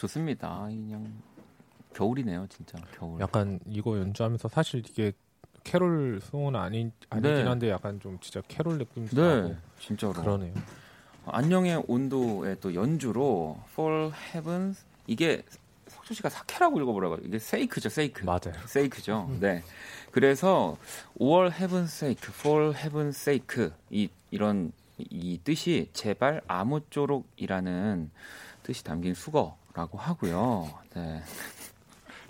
좋습니다. 그냥 겨울이네요, 진짜 겨울. 약간 이거 연주하면서 사실 이게 캐롤 송은 아닌 아니긴 네. 한데 약간 좀 진짜 캐롤 느낌도 네, 나고 진짜로. 그러네요. 안녕의 온도의 또 연주로 Fall Heavens 이게 석준 씨가 사케라고 읽어보라고 이게 세이크죠, 세이크. 맞아요. 세이크죠. 네. 그래서 5월 heaven's sake, for heaven's sake 이 이런 이 뜻이 제발 아무쪼록이라는 뜻이 담긴 수거 라고 하고요. 네.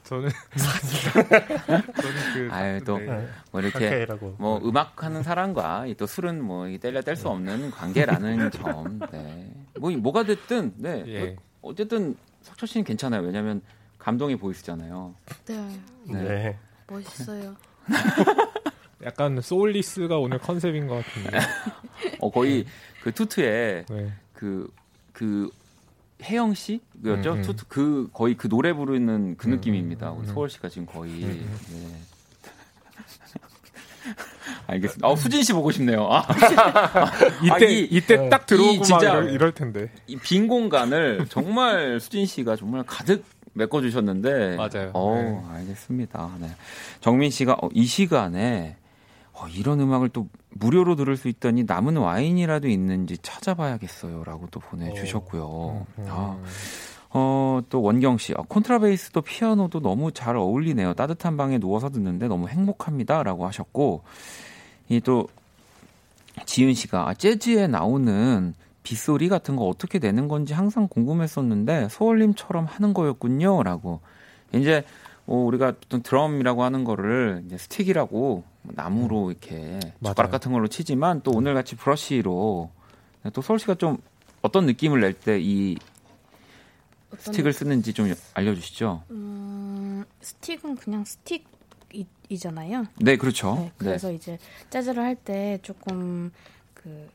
저는 저는 그 아유 또 네. 뭐 이렇게. 뭐 음악하는 사람과 이또 술은 뭐이 뗄려 뗄 수 없는 관계라는 점. 네. 뭐 이- 뭐가 됐든 네. 예. 어쨌든 석철 씨는 괜찮아요. 왜냐면 감동이 보이시잖아요. 네, 네. 네. 멋있어요. 약간 소울리스가 오늘 컨셉인 것 같은데. 어 거의 그 투투에 네. 그, 그, 혜영 씨였죠? 음, 음. 투- 그, 거의 그 노래 부르는 그 음, 느낌입니다. 음, 우리 음. 소월 씨가 지금 거의. 음, 네. 알겠습니다. 어, 수진 씨 보고 싶네요. 아, 이때 아, 이- 이때 딱 들어오고 진짜- 이럴, 이럴 텐데. 이 빈 공간을 정말 수진 씨가 정말 가득 메꿔 주셨는데. 맞아요. 어, 네. 알겠습니다. 네. 정민 씨가 어, 이 시간에 어, 이런 음악을 또 무료로 들을 수 있다니 남은 와인이라도 있는지 찾아봐야겠어요라고 또 보내주셨고요. 음. 아, 어, 또 원경 씨, 아, 콘트라베이스도 피아노도 너무 잘 어울리네요. 따뜻한 방에 누워서 듣는데 너무 행복합니다라고 하셨고, 이 또 지윤 씨가 아, 재즈에 나오는 빗소리 같은 거 어떻게 내는 건지 항상 궁금했었는데 소울님처럼 하는 거였군요라고. 이제 뭐 우리가 드럼이라고 하는 거를 이제 스틱이라고 뭐 나무로 이렇게 젓가락 맞아요. 같은 걸로 치지만 또 오늘 같이 브러쉬로 또 소월 씨가 좀 어떤 느낌을 낼 때 이 스틱을 쓰는지 좀 알려주시죠. 음, 스틱은 그냥 스틱이잖아요. 네, 그렇죠. 네, 그래서 이제 재즈를 할 때 조금 그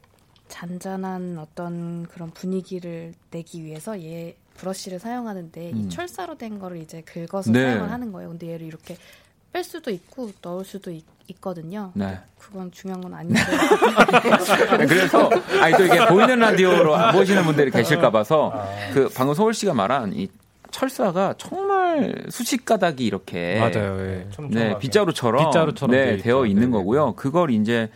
잔잔한 어떤 그런 분위기를 내기 위해서 얘 브러쉬를 사용하는데 음. 이 철사로 된 거를 이제 긁어서 네. 사용을 하는 거예요. 근데 얘를 이렇게 뺄 수도 있고 넣을 수도 있, 거든요 네. 그건 중요한 건 아닌데. 네, 그래서 아니 또 이게 보이는 라디오로 안 보시는 분들이 계실까 봐서 그 방금 서울 씨가 말한 이 철사가 정말 수십 가닥이 이렇게 맞아요. 예. 네, 빗자루처럼, 빗자루처럼 네. 되어 있는 네네. 거고요. 그걸 이제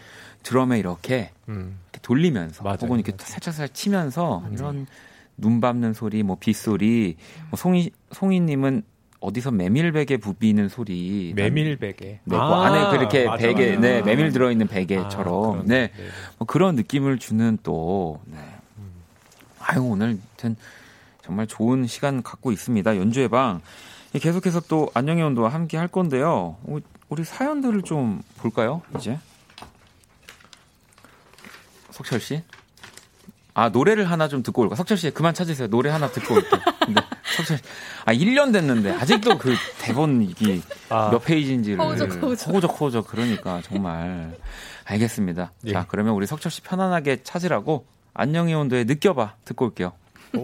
드럼에 이렇게, 음. 이렇게 돌리면서 맞아요, 혹은 이렇게. 살짝살짝 치면서 이런 눈 밟는 소리, 뭐 빗소리, 뭐 송이 송이님은 어디서 메밀베개 부비는 소리, 메밀베개. 네, 그 안에 그렇게 맞아, 베개, 맞아. 네, 메밀 들어있는 아, 베개처럼, 그런, 네, 네. 뭐 그런 느낌을 주는 또, 네. 아유, 오늘 하여튼 정말 좋은 시간 갖고 있습니다. 연주의 방. 예, 계속해서 또 안녕의 온도와 함께 할 건데요. 우리, 우리 사연들을 좀 볼까요, 이제? 석철 씨? 아, 노래를 하나 좀 듣고 올까? 석철 씨, 그만 찾으세요. 노래 하나 듣고 올게요. 네, 석철 씨. 아, 1년 됐는데, 아직도 그 대본 이게 아. 몇 페이지인지를. 허우적, 허우적. 허우적, 허우적. 그러니까, 정말. 알겠습니다. 예. 자, 그러면 우리 석철 씨 편안하게 찾으라고 안녕의 온도에 느껴봐. 듣고 올게요. 하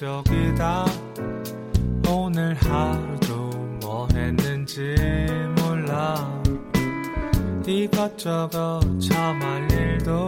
종일 끄적이다. 오늘 하루도 뭐 했는지 몰라. 이것저것 참할 일도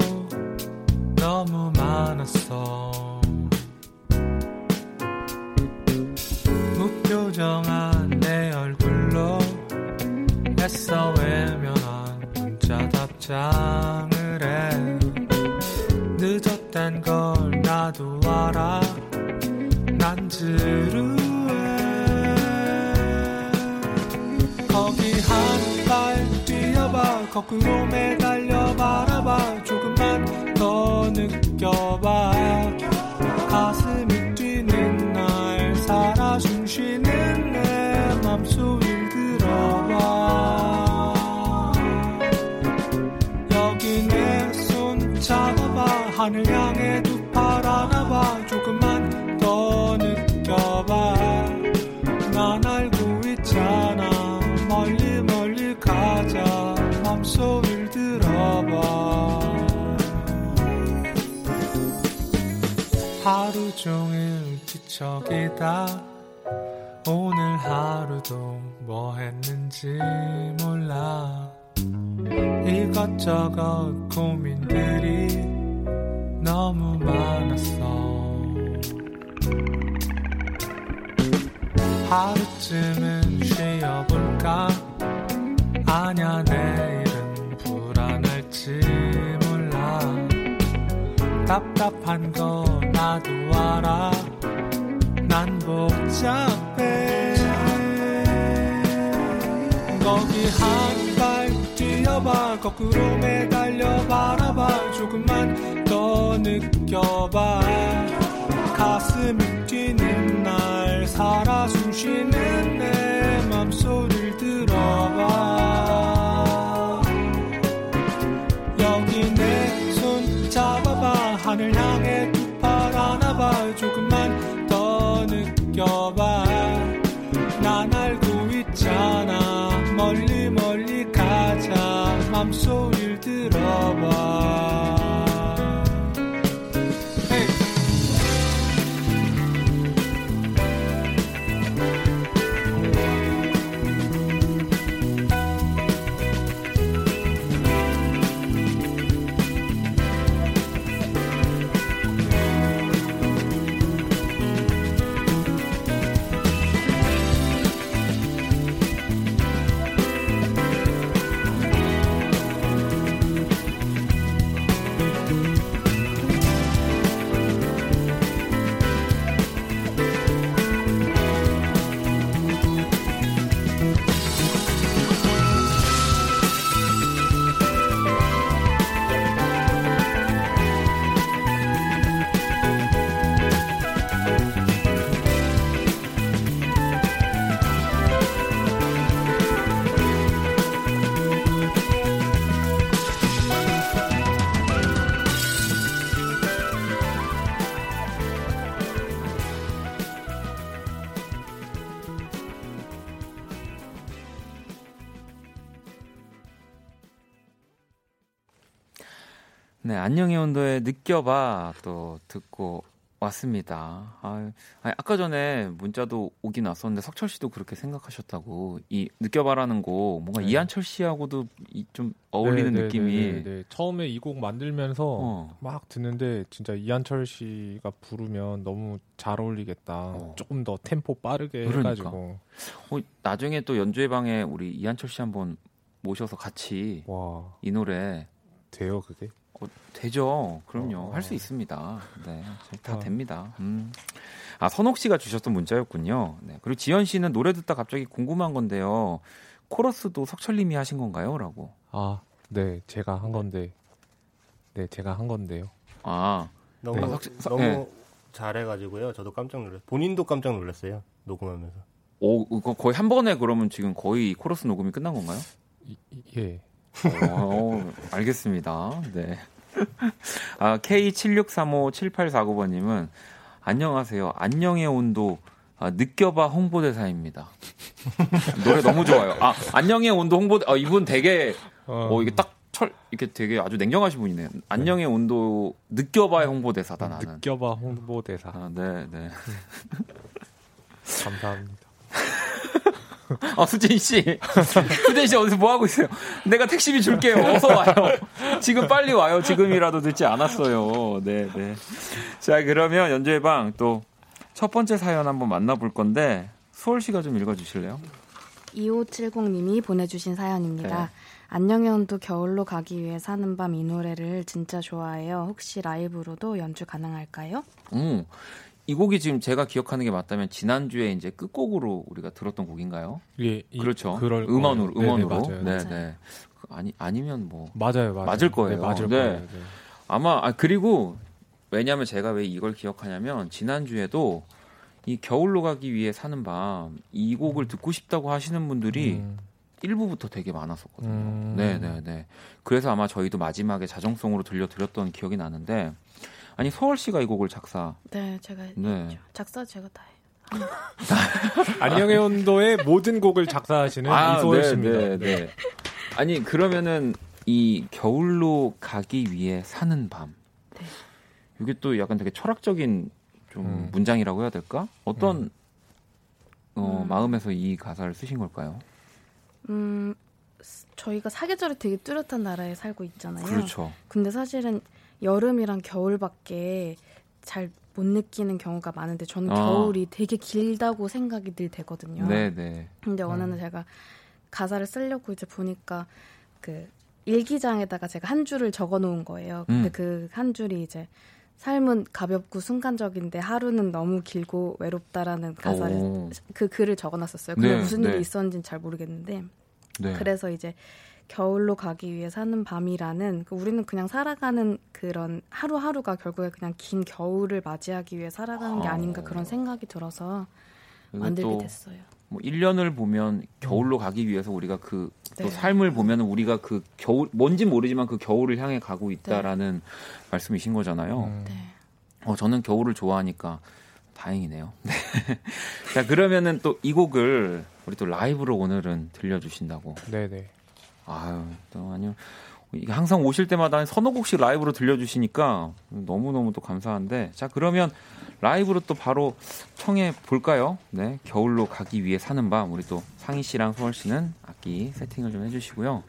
거꾸로 매달려 바라봐. 조금만 더 느껴봐. 가슴이 뛰는 날 살아 숨쉬는 내 맘소리 안녕의 온도에 느껴봐 또 듣고 왔습니다. 아, 아까 전에 문자도 오긴 왔었는데 석철 씨도 그렇게 생각하셨다고 이 느껴봐라는 곡 뭔가 네. 이한철 씨하고도 이 좀 어울리는 네, 네, 느낌이 네, 네, 네. 처음에 이 곡 만들면서 어. 막 듣는데 진짜 이한철 씨가 부르면 너무 잘 어울리겠다. 어. 조금 더 템포 빠르게 그러니까. 해가지고 어, 나중에 또 연주회 방에 우리 이한철 씨 한번 모셔서 같이 와 이 노래 돼요 그게? 어, 되죠. 그럼요. 어. 할수 있습니다. 네. 다 어. 됩니다. 음. 아, 선옥 씨가 주셨던 문자였군요. 네. 그리고 지현 씨는 노래 듣다 갑자기 궁금한 건데요. 코러스도 석철 님이 하신 건가요? 라고. 아, 네, 제가 한 건데, 네, 제가 한 건데요. 아, 너무 네. 확실- 서- 너무 네. 잘해가지고요. 저도 깜짝 놀랐어요. 본인도 깜짝 놀랐어요. 녹음하면서. 오, 이거 거의 한 번에 그러면 지금 거의 코러스 녹음이 끝난 건가요? 이- 예. 어, 알겠습니다. 네. 아, K76357849번님은 안녕하세요. 안녕의 온도 아, 느껴봐 홍보대사입니다. 노래 너무 좋아요. 아, 안녕의 온도 홍보대, 아, 이분 되게, 어, 이게 딱 철, 이렇게 되게 아주 냉정하신 분이네요. 안녕의 온도 느껴봐의 홍보대사다, 나는. 느껴봐 홍보대사. 아, 네, 네. 감사합니다. 아, 수진 씨. 수진 씨 어디서 뭐 하고 있어요? 내가 택시비 줄게요. 어서 와요. 지금 빨리 와요. 지금이라도 늦지 않았어요. 네, 네. 자, 그러면 연주회 방 또 첫 번째 사연 한번 만나볼 건데 수월 씨가 좀 읽어주실래요? 2570님이 보내주신 사연입니다. 네. 안녕의 온도 겨울로 가기 위해 사는 밤 이 노래를 진짜 좋아해요. 혹시 라이브로도 연주 가능할까요? 음, 이 곡이 지금 제가 기억하는 게 맞다면 지난주에 이제 끝곡으로 우리가 들었던 곡인가요? 예, 이- 그렇죠. 그럴 음원으로, 거예요. 네네, 음원으로. 맞아요. 네, 네. 아니, 아니면 뭐. 맞아요, 맞아요. 맞을 거예요. 네, 맞을 네. 거예요. 네. 아마 아 그리고 왜냐면 제가 왜 이걸 기억하냐면 지난주에도 이 겨울로 가기 위해 사는 밤 이 곡을 듣고 싶다고 하시는 분들이 음, 일부부터 되게 많았었거든요. 음. 네, 네, 네. 그래서 아마 저희도 마지막에 자정송으로 들려드렸던 기억이 나는데 아니 소월 씨가 이 곡을 작사. 네, 제가 네. 작사 제가 다 해요. 안녕의 온도의 모든 곡을 작사하시는 이소월 네, 씨입니다. 네, 네. 아니 그러면은 이 겨울로 가기 위해 사는 밤. 네. 이게 또 약간 되게 철학적인 좀 음. 문장이라고 해야 될까? 어떤 음. 어, 음. 마음에서 이 가사를 쓰신 걸까요? 음, 스- 저희가 사계절이 되게 뚜렷한 나라에 살고 있잖아요. 그렇죠. 근데 사실은 여름이랑 겨울밖에 잘 못 느끼는 경우가 많은데 저는 아. 겨울이 되게 길다고 생각이 늘 되거든요. 네, 네. 근데 어느 날 제가 가사를 쓰려고 이제 보니까 그 일기장에다가 제가 한 줄을 적어 놓은 거예요. 근데 음. 그 한 줄이 이제 삶은 가볍고 순간적인데 하루는 너무 길고 외롭다라는 가사를 오, 그 글을 적어 놨었어요. 근데 네, 무슨 네. 일이 있었는지는 잘 모르겠는데 네. 그래서 이제 겨울로 가기 위해 사는 밤이라는 그 우리는 그냥 살아가는 그런 하루하루가 결국에 그냥 긴 겨울을 맞이하기 위해 살아가는 게 아. 아닌가 그런 생각이 들어서 만들게 또 됐어요. 뭐 1년을 보면 겨울로 가기 위해서 우리가 그또 네. 삶을 보면은 우리가 그 겨울 뭔진 모르지만 그 겨울을 향해 가고 있다라는 말씀이신 거잖아요. 음. 네. 어, 저는 겨울을 좋아하니까 다행이네요. 네. 자, 그러면은 또 이 곡을 우리 또 라이브로 오늘은 들려주신다고. 네네. 아유, 또 아니요. 이게 항상 오실 때마다 한 서너 곡씩 라이브로 들려주시니까 너무너무 또 감사한데. 자, 그러면 라이브로 또 바로 청해 볼까요? 네. 겨울로 가기 위해 사는 밤. 우리 또 상희 씨랑 소월 씨는 악기 세팅을 좀 해주시고요.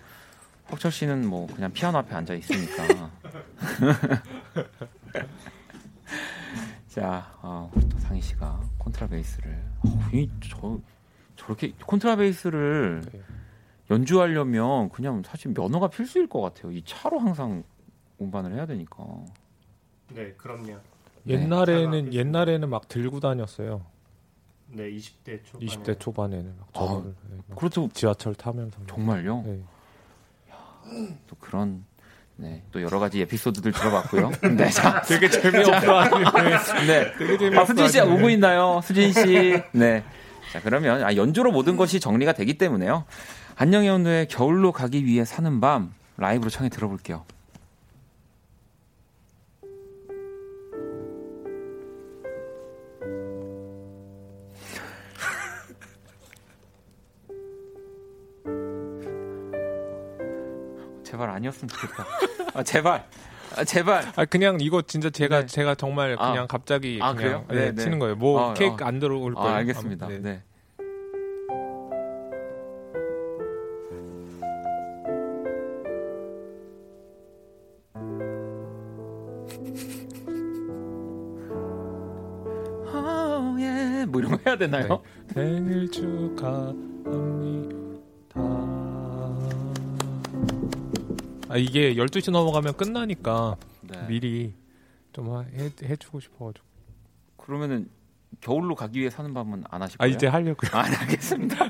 혁철 씨는 뭐 그냥 피아노 앞에 앉아 있으니까. 자, 어, 우리 또 상희 씨가 콘트라베이스를 어, 이, 저, 저렇게 콘트라베이스를 네. 연주하려면 그냥 사실 면허가 필수일 것 같아요. 이 차로 항상 운반을 해야 되니까. 네, 그럼요. 네. 옛날에는 차가 옛날에는 막 들고 다녔어요. 네, 20대 초반에 20대 초반에는 막 아, 저거를 네, 막 그렇죠. 지하철 타면서 정말요? 네. 또 그런 네, 또 여러 가지 에피소드들 들어봤고요. 네, 자, 되게 재미없어하는 네. 되게 아, 재미없어. 수진 씨 오고 있나요? 수진 씨. 네. 자, 그러면 아, 연주로 모든 것이 정리가 되기 때문에요. 안녕의 온도의 겨울로 가기 위해 사는 밤 라이브로 청해 들어볼게요. 제발 아니었으면 좋겠다. 아, 제발. 아, 제발. 아 그냥 이거 진짜 제가 네. 제가 정말 아. 그냥 갑자기 아, 그냥 그래요? 네, 네, 네. 치는 거예요. 뭐 아, 케이크 아. 안 들어올 아, 거예요. 알겠습니다. 네. 되나요? 생일 축하합니다. 아 이게 12시 넘어가면 끝나니까 네. 미리 좀 하- 해, 해주고 싶어가지고. 그러면은 겨울로 가기 위해 사는 밤은 안 하실 아 거예요? 이제 하려고요. 아, 네, 알겠습니다.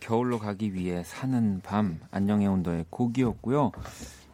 겨울로 가기 위해 사는 밤 안녕의 온도의 곡이었고요.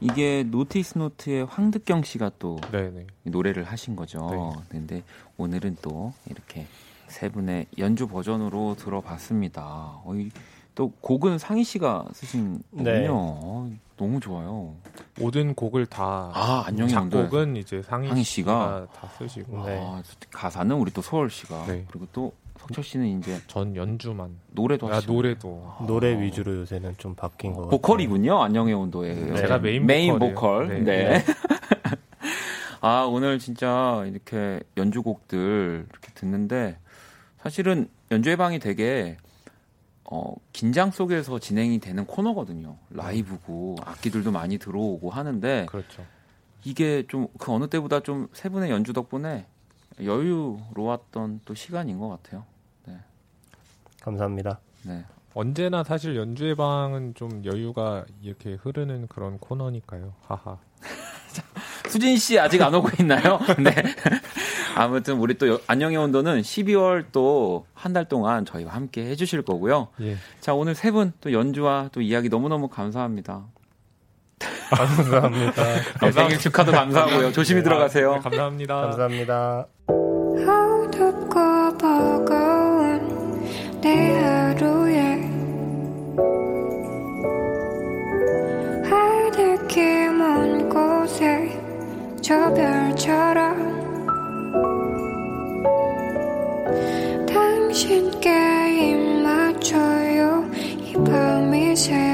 이게 노티스 노트의 황득경 씨가 또 네네. 노래를 하신 거죠. 네. 근데 오늘은 또 이렇게 세 분의 연주 버전으로 들어봤습니다. 어, 이, 또 곡은 상이 씨가 쓰신 거군요. 네. 어, 너무 좋아요. 모든 곡을 다 아, 온도에. 작곡은 이제 상이, 상이 씨가, 씨가? 다 쓰시고 네. 아, 가사는 우리 또 소월 씨가 네. 그리고 또 석철 씨는 이제 전 연주만 노래도 아, 하시고 노래도 노래 위주로 요새는 좀 바뀐 거 같아요. 보컬이군요. 안녕의 온도에 네. 제가 메인 메인. 보컬. 네. 네. 아 오늘 진짜 이렇게 연주곡들 이렇게 듣는데 사실은 연주의 방이 되게 어, 긴장 속에서 진행이 되는 코너거든요. 라이브고 악기들도 많이 들어오고 하는데 그렇죠. 이게 좀 그 어느 때보다 좀 세 분의 연주 덕분에 여유로웠던 또 시간인 것 같아요. 감사합니다. 네. 언제나 사실 연주회 방은 좀 여유가 이렇게 흐르는 그런 코너니까요. 하하. 수진 씨 아직 안 오고 있나요? 네. 아무튼 우리 또 여- 안녕의 온도는 12월 또 한 달 동안 저희와 함께 해주실 거고요. 예. 자 오늘 세 분 또 연주와 또 이야기 너무너무 감사합니다. 감사합니다. 네, 생일 축하도 감사하고요. 조심히 들어가세요. 네, 감사합니다. 감사합니다. 어둡고 버거운 내 하루에 하늘길 먼 곳에 저 별처럼 당신께 입 맞춰요 이 밤이 새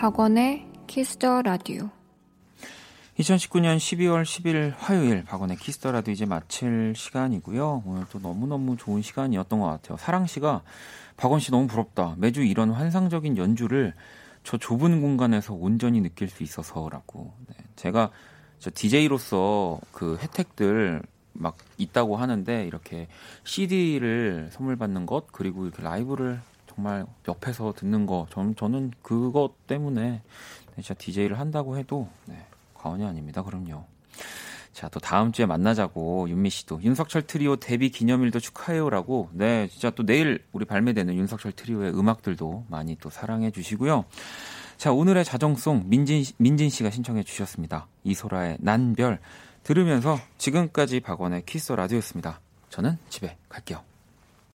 박원의 키스 더 라디오 2019년 12월 10일 화요일 박원의 키스 더 라디오 이제 마칠 시간이고요. 오늘 또 너무너무 좋은 시간이었던 것 같아요. 사랑 씨가 박원 씨 너무 부럽다. 매주 이런 환상적인 연주를 저 좁은 공간에서 온전히 느낄 수 있어서라고. 네, 제가 저 DJ로서 그 혜택들 막 있다고 하는데 이렇게 CD를 선물 받는 것 그리고 이렇게 라이브를 정말 옆에서 듣는 거 전, 저는 그것 때문에 진짜 DJ를 한다고 해도 네, 과언이 아닙니다. 그럼요. 자, 또 다음 주에 만나자고 윤미 씨도 윤석철 트리오 데뷔 기념일도 축하해요라고. 네, 진짜 또 내일 우리 발매되는 윤석철 트리오의 음악들도 많이 또 사랑해 주시고요. 자, 오늘의 자정송 민진 민진 씨가 신청해 주셨습니다. 이소라의 난별 들으면서 지금까지 박원의 키스 라디오였습니다. 저는 집에 갈게요.